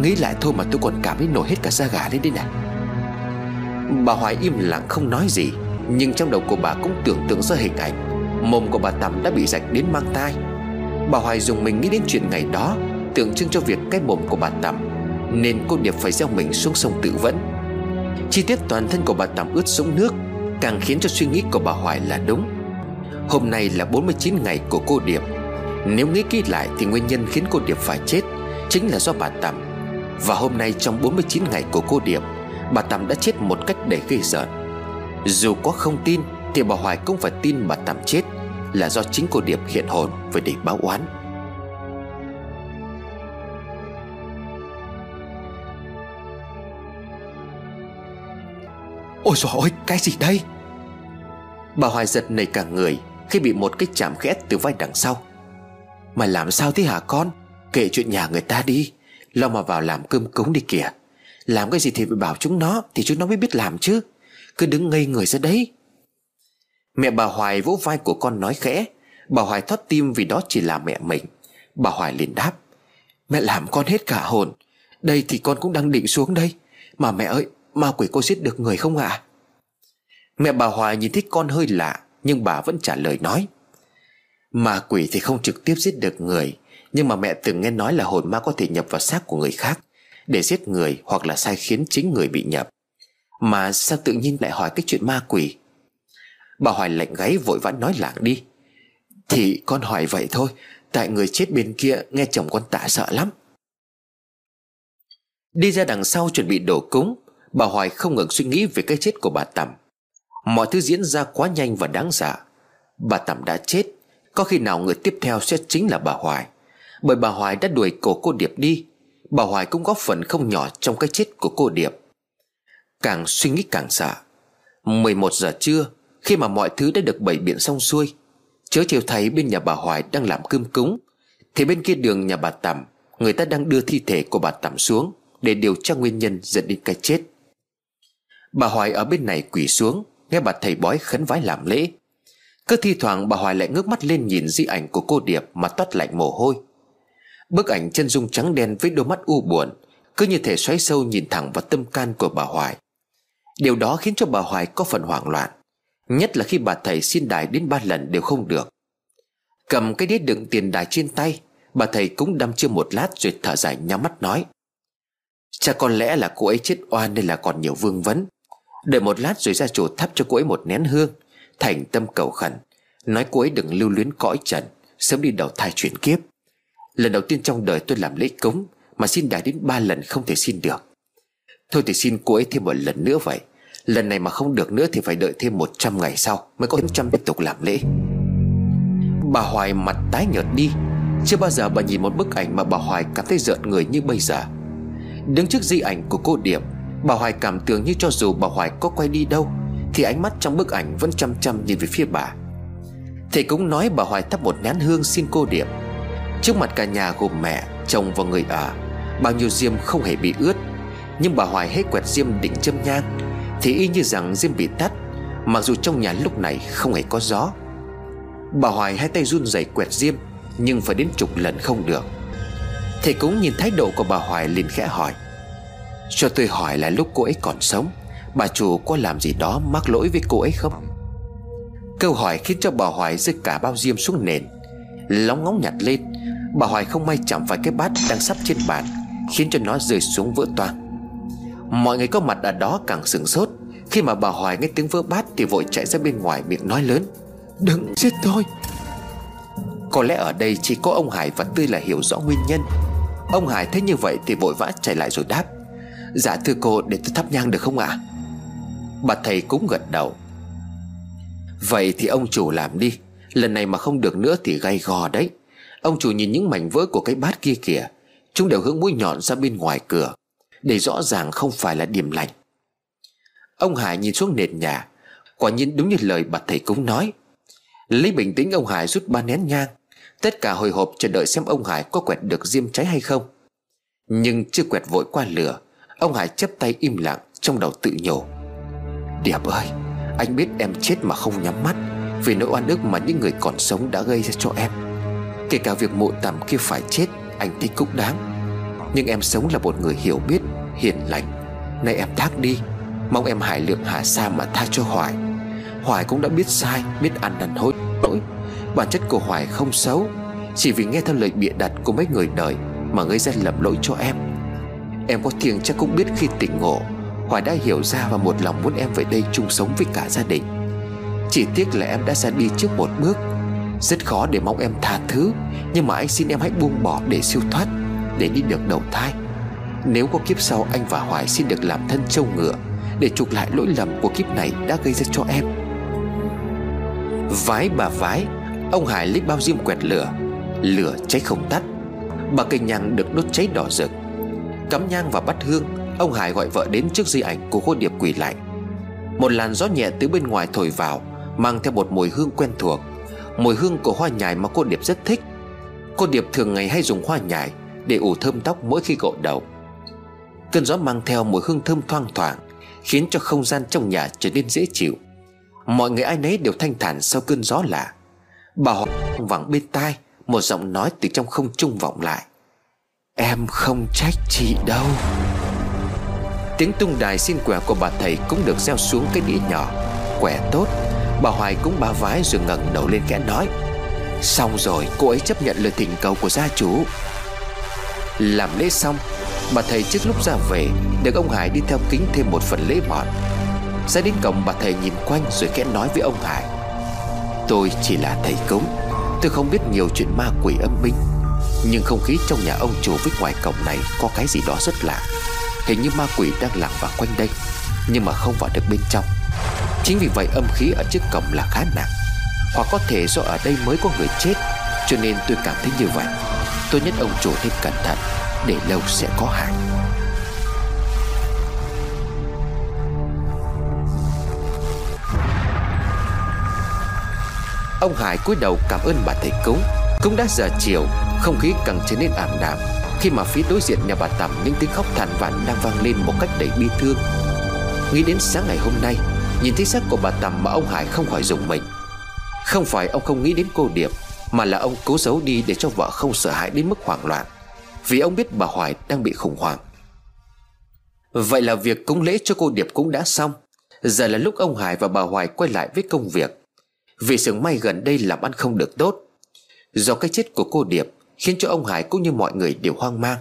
Nghĩ lại thôi mà tôi còn cảm thấy nổi hết cả da gà lên đây này Bà Hoài im lặng không nói gì, Nhưng trong đầu của bà cũng tưởng tượng ra hình ảnh. Mồm của bà Tầm đã bị rạch đến mang tai. Bà Hoài dùng mình nghĩ đến chuyện ngày đó, Tượng trưng cho việc cái mồm của bà Tầm Nên cô Điệp phải gieo mình xuống sông tự vẫn. Chi tiết toàn thân của bà Tầm ướt sũng nước Càng khiến cho suy nghĩ của bà Hoài là đúng. Hôm nay là 49 ngày của cô Điệp. Nếu nghĩ kỹ lại thì nguyên nhân khiến cô Điệp phải chết Chính là do bà Tầm Và hôm nay trong 49 ngày của cô Điệp, Bà Tầm đã chết một cách để gây giận Dù có không tin Thì bà Hoài cũng phải tin bà Tầm chết Là do chính cô Điệp hiện hồn Với để báo oán. Ôi trời ơi cái gì đây? Bà Hoài giật nảy cả người Khi bị một cái chạm khẽ từ vai đằng sau. Mà làm sao thế hả con? Kể chuyện nhà người ta đi. Lo mà vào làm cơm cúng đi kìa. Làm cái gì thì phải bảo chúng nó Thì chúng nó mới biết làm chứ. Cứ đứng ngây người ra đấy. Mẹ bà Hoài vỗ vai của con nói khẽ. Bà Hoài thoát tim vì đó chỉ là mẹ mình. Bà Hoài liền đáp. Mẹ làm con hết cả hồn. Đây thì con cũng đang định xuống đây. Mà mẹ ơi Ma quỷ cô giết được người không ạ? À? Mẹ bà Hoài nhìn thấy con hơi lạ, Nhưng bà vẫn trả lời nói. Ma quỷ thì không trực tiếp giết được người, Nhưng mà mẹ từng nghe nói là hồn ma có thể nhập vào xác của người khác Để giết người hoặc là sai khiến chính người bị nhập. Mà sao tự nhiên lại hỏi cái chuyện ma quỷ? Bà Hoài lạnh gáy vội vã nói lạng đi. Thì con hỏi vậy thôi, Tại người chết bên kia nghe chồng con tạ sợ lắm. Đi ra đằng sau chuẩn bị đổ cúng Bà Hoài không ngừng suy nghĩ về cái chết của bà Tầm Mọi thứ diễn ra quá nhanh và đáng sợ. Bà Tầm đã chết. Có khi nào người tiếp theo sẽ chính là bà Hoài? Bởi bà Hoài đã đuổi cổ cô Điệp đi. Bà Hoài cũng góp phần không nhỏ trong cái chết của cô Điệp. Càng suy nghĩ càng sợ. 11 giờ trưa, Khi mà mọi thứ đã được bày biện xong xuôi, Chớ chiều thấy bên nhà bà Hoài đang làm cơm cúng, Thì bên kia đường nhà bà Tầm Người ta đang đưa thi thể của bà Tầm xuống Để điều tra nguyên nhân dẫn đến cái chết. Bà Hoài ở bên này quỳ xuống, Nghe bà thầy bói khấn vái làm lễ. Cứ thi thoảng bà Hoài lại ngước mắt lên nhìn di ảnh của cô Điệp Mà toát lạnh mồ hôi. Bức ảnh chân dung trắng đen với đôi mắt u buồn, Cứ như thể xoáy sâu nhìn thẳng vào tâm can của bà Hoài. Điều đó khiến cho bà Hoài có phần hoảng loạn, Nhất là khi bà thầy xin đài đến ba lần đều không được. Cầm cái đĩa đựng tiền đài trên tay, Bà thầy cũng đăm chưa một lát rồi thở dài nhắm mắt nói. Chắc có lẽ là cô ấy chết oan nên là còn nhiều vương vấn. Đợi một lát rồi ra chủ thắp cho cô ấy một nén hương. Thành tâm cầu khẩn, Nói cô ấy đừng lưu luyến cõi trần, Sớm đi đầu thai chuyển kiếp. Lần đầu tiên trong đời tôi làm lễ cúng, Mà xin đài đến ba lần không thể xin được. Thôi thì xin cô ấy thêm một lần nữa vậy. Lần này mà không được nữa thì phải đợi thêm 100 ngày sau Mới có 100 tiếp tục làm lễ. Bà Hoài mặt tái nhợt đi. Chưa bao giờ bà nhìn một bức ảnh mà bà Hoài cảm thấy giận người như bây giờ. Đứng trước di ảnh của cô Điệp Bà Hoài cảm tưởng như cho dù bà Hoài có quay đi đâu Thì ánh mắt trong bức ảnh vẫn chăm chăm nhìn về phía bà. Thầy cũng nói bà Hoài thắp một nén hương xin cô điểm Trước mặt cả nhà gồm mẹ, chồng và người ở Bao nhiêu diêm không hề bị ướt. Nhưng bà Hoài hết quẹt diêm định châm nhang Thì y như rằng diêm bị tắt Mặc dù trong nhà lúc này không hề có gió. Bà Hoài hai tay run rẩy quẹt diêm Nhưng phải đến chục lần không được. Thầy cũng nhìn thái độ của bà Hoài liền khẽ hỏi cho tôi hỏi là lúc cô ấy còn sống, Bà chủ có làm gì đó mắc lỗi với cô ấy không? Câu hỏi khiến cho bà Hoài rơi cả bao diêm xuống nền, Lóng ngóng nhặt lên. Bà Hoài không may chạm phải cái bát đang sắp trên bàn, Khiến cho nó rơi xuống vỡ toang. Mọi người có mặt ở đó càng sửng sốt, Khi mà bà Hoài nghe tiếng vỡ bát Thì vội chạy ra bên ngoài miệng nói lớn, Đừng giết tôi. Có lẽ ở đây chỉ có ông Hải và Tươi là hiểu rõ nguyên nhân. Ông Hải thấy như vậy thì vội vã chạy lại rồi đáp Dạ thưa cô, để tôi thắp nhang được không ạ? Bà thầy cũng gật đầu. Vậy thì ông chủ làm đi. Lần này mà không được nữa thì gay gò đấy. Ông chủ nhìn những mảnh vỡ của cái bát kia kìa. Chúng đều hướng mũi nhọn ra bên ngoài cửa. Để rõ ràng không phải là điểm lành. Ông Hải nhìn xuống nền nhà. Quả nhiên đúng như lời bà thầy cúng nói. Lấy bình tĩnh, ông Hải rút ba nén nhang. Tất cả hồi hộp chờ đợi xem ông Hải có quẹt được diêm cháy hay không. Nhưng chưa quẹt vội qua lửa. Ông Hải chấp tay im lặng Trong đầu tự nhủ. Điệp ơi, Anh biết em chết mà không nhắm mắt Vì nỗi oan ức mà những người còn sống đã gây ra cho em. Kể cả việc mộ tầm kia phải chết, Anh thấy cũng đáng. Nhưng em sống là một người hiểu biết, Hiền lành. Nay em thác đi, Mong em hải lượng hạ xa mà tha cho Hoài. Hoài cũng đã biết sai, Biết ăn năn hối lỗi. Bản chất của Hoài không xấu, Chỉ vì nghe theo lời bịa đặt của mấy người đời Mà gây ra lầm lỗi cho em. Em có thiêng chắc cũng biết khi tỉnh ngộ, Hoài đã hiểu ra và một lòng muốn em về đây chung sống với cả gia đình. Chỉ tiếc là em đã ra đi trước một bước. Rất khó để mong em tha thứ, Nhưng mà anh xin em hãy buông bỏ để siêu thoát, Để đi được đầu thai. Nếu có kiếp sau, anh và Hoài xin được làm thân châu ngựa, Để chuộc lại lỗi lầm của kiếp này đã gây ra cho em. Vái bà vái, Ông Hải lấy bao diêm quẹt lửa Lửa cháy không tắt. Bà cây nhang được đốt cháy đỏ rực. Cắm nhang và bắt hương, Ông Hải gọi vợ đến trước di ảnh của cô Điệp quỳ lại. Một làn gió nhẹ từ bên ngoài thổi vào, Mang theo một mùi hương quen thuộc. Mùi hương của hoa nhài mà cô Điệp rất thích. Cô Điệp thường ngày hay dùng hoa nhài Để ủ thơm tóc mỗi khi gội đầu. Cơn gió mang theo mùi hương thơm thoang thoảng, Khiến cho không gian trong nhà trở nên dễ chịu. Mọi người ai nấy đều thanh thản sau cơn gió lạ. Bà họ vẳng bên tai, Một giọng nói từ trong không trung vọng lại. Em không trách chị đâu. Tiếng tung đài xin quẻ của bà thầy cũng được gieo xuống cái đĩa nhỏ. Quẻ tốt, Bà Hoài cũng ba vái rồi ngẩng đầu lên kẽ nói. Xong rồi, cô ấy chấp nhận lời thỉnh cầu của gia chủ. Làm lễ xong, Bà thầy trước lúc ra về, Được ông Hải đi theo kính thêm một phần lễ mọn. Ra đến cổng, bà thầy nhìn quanh rồi kẽ nói với ông Hải. Tôi chỉ là thầy cúng, Tôi không biết nhiều chuyện ma quỷ âm binh. Nhưng không khí trong nhà ông chủ với ngoài cổng này Có cái gì đó rất lạ. Hình như ma quỷ đang lảng vào quanh đây, Nhưng mà không vào được bên trong. Chính vì vậy âm khí ở trước cổng là khá nặng, Hoặc có thể do ở đây mới có người chết, Cho nên tôi cảm thấy như vậy. Tôi nhất ông chủ thêm cẩn thận, Để lâu sẽ có hại. Ông Hải cúi đầu cảm ơn bà thầy cúng. Cũng đã giờ chiều không khí càng trở nên ảm đạm Khi mà phía đối diện nhà bà Tầm Những tiếng khóc than vãn đang vang lên một cách đầy bi thương. Nghĩ đến sáng ngày hôm nay, Nhìn thấy xác của bà Tầm mà ông Hải không khỏi dùng mình. Không phải ông không nghĩ đến cô Điệp, Mà là ông cố giấu đi để cho vợ không sợ hãi đến mức hoảng loạn, Vì ông biết bà Hoài đang bị khủng hoảng. Vậy là việc cúng lễ cho cô Điệp cũng đã xong. Giờ là lúc ông Hải và bà Hoài quay lại với công việc. Vì sưởng may gần đây làm ăn không được tốt, Do cái chết của cô Điệp Khiến cho ông Hải cũng như mọi người đều hoang mang.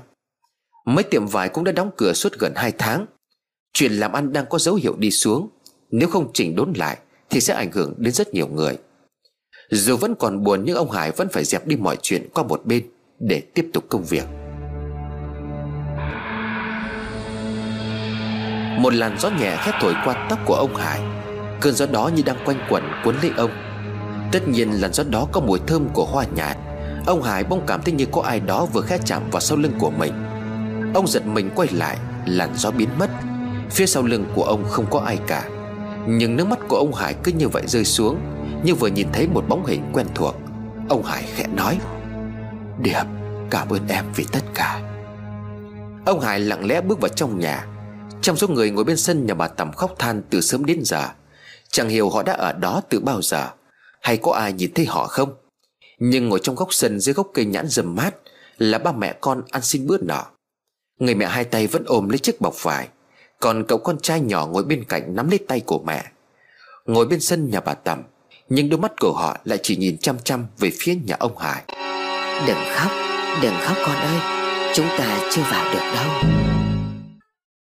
Mấy tiệm vải cũng đã đóng cửa suốt gần 2 tháng. Chuyện làm ăn đang có dấu hiệu đi xuống. Nếu không chỉnh đốn lại, Thì sẽ ảnh hưởng đến rất nhiều người. Dù vẫn còn buồn, nhưng ông Hải vẫn phải dẹp đi mọi chuyện qua một bên Để tiếp tục công việc. Một làn gió nhẹ khét thổi qua tóc của ông Hải. Cơn gió đó như đang quanh quẩn cuốn lấy ông. Tất nhiên làn gió đó có mùi thơm của hoa nhạt. Ông Hải bỗng cảm thấy như có ai đó vừa khẽ chạm vào sau lưng của mình. Ông giật mình quay lại, Làn gió biến mất. Phía sau lưng của ông không có ai cả. Nhưng nước mắt của ông Hải cứ như vậy rơi xuống, Như vừa nhìn thấy một bóng hình quen thuộc. Ông Hải khẽ nói, Điệp, cảm ơn em vì tất cả. Ông Hải lặng lẽ bước vào trong nhà. Trong số người ngồi bên sân nhà bà Tầm khóc than từ sớm đến giờ, Chẳng hiểu họ đã ở đó từ bao giờ, Hay có ai nhìn thấy họ không? Nhưng ngồi trong góc sân dưới gốc cây nhãn rầm mát Là ba mẹ con ăn xin bữa nọ. Người mẹ hai tay vẫn ôm lấy chiếc bọc vải Còn cậu con trai nhỏ ngồi bên cạnh nắm lấy tay của mẹ. Ngồi bên sân nhà bà Tầm Nhưng đôi mắt của họ lại chỉ nhìn chăm chăm về phía nhà ông Hải. Đừng khóc, đừng khóc con ơi Chúng ta chưa vào được đâu.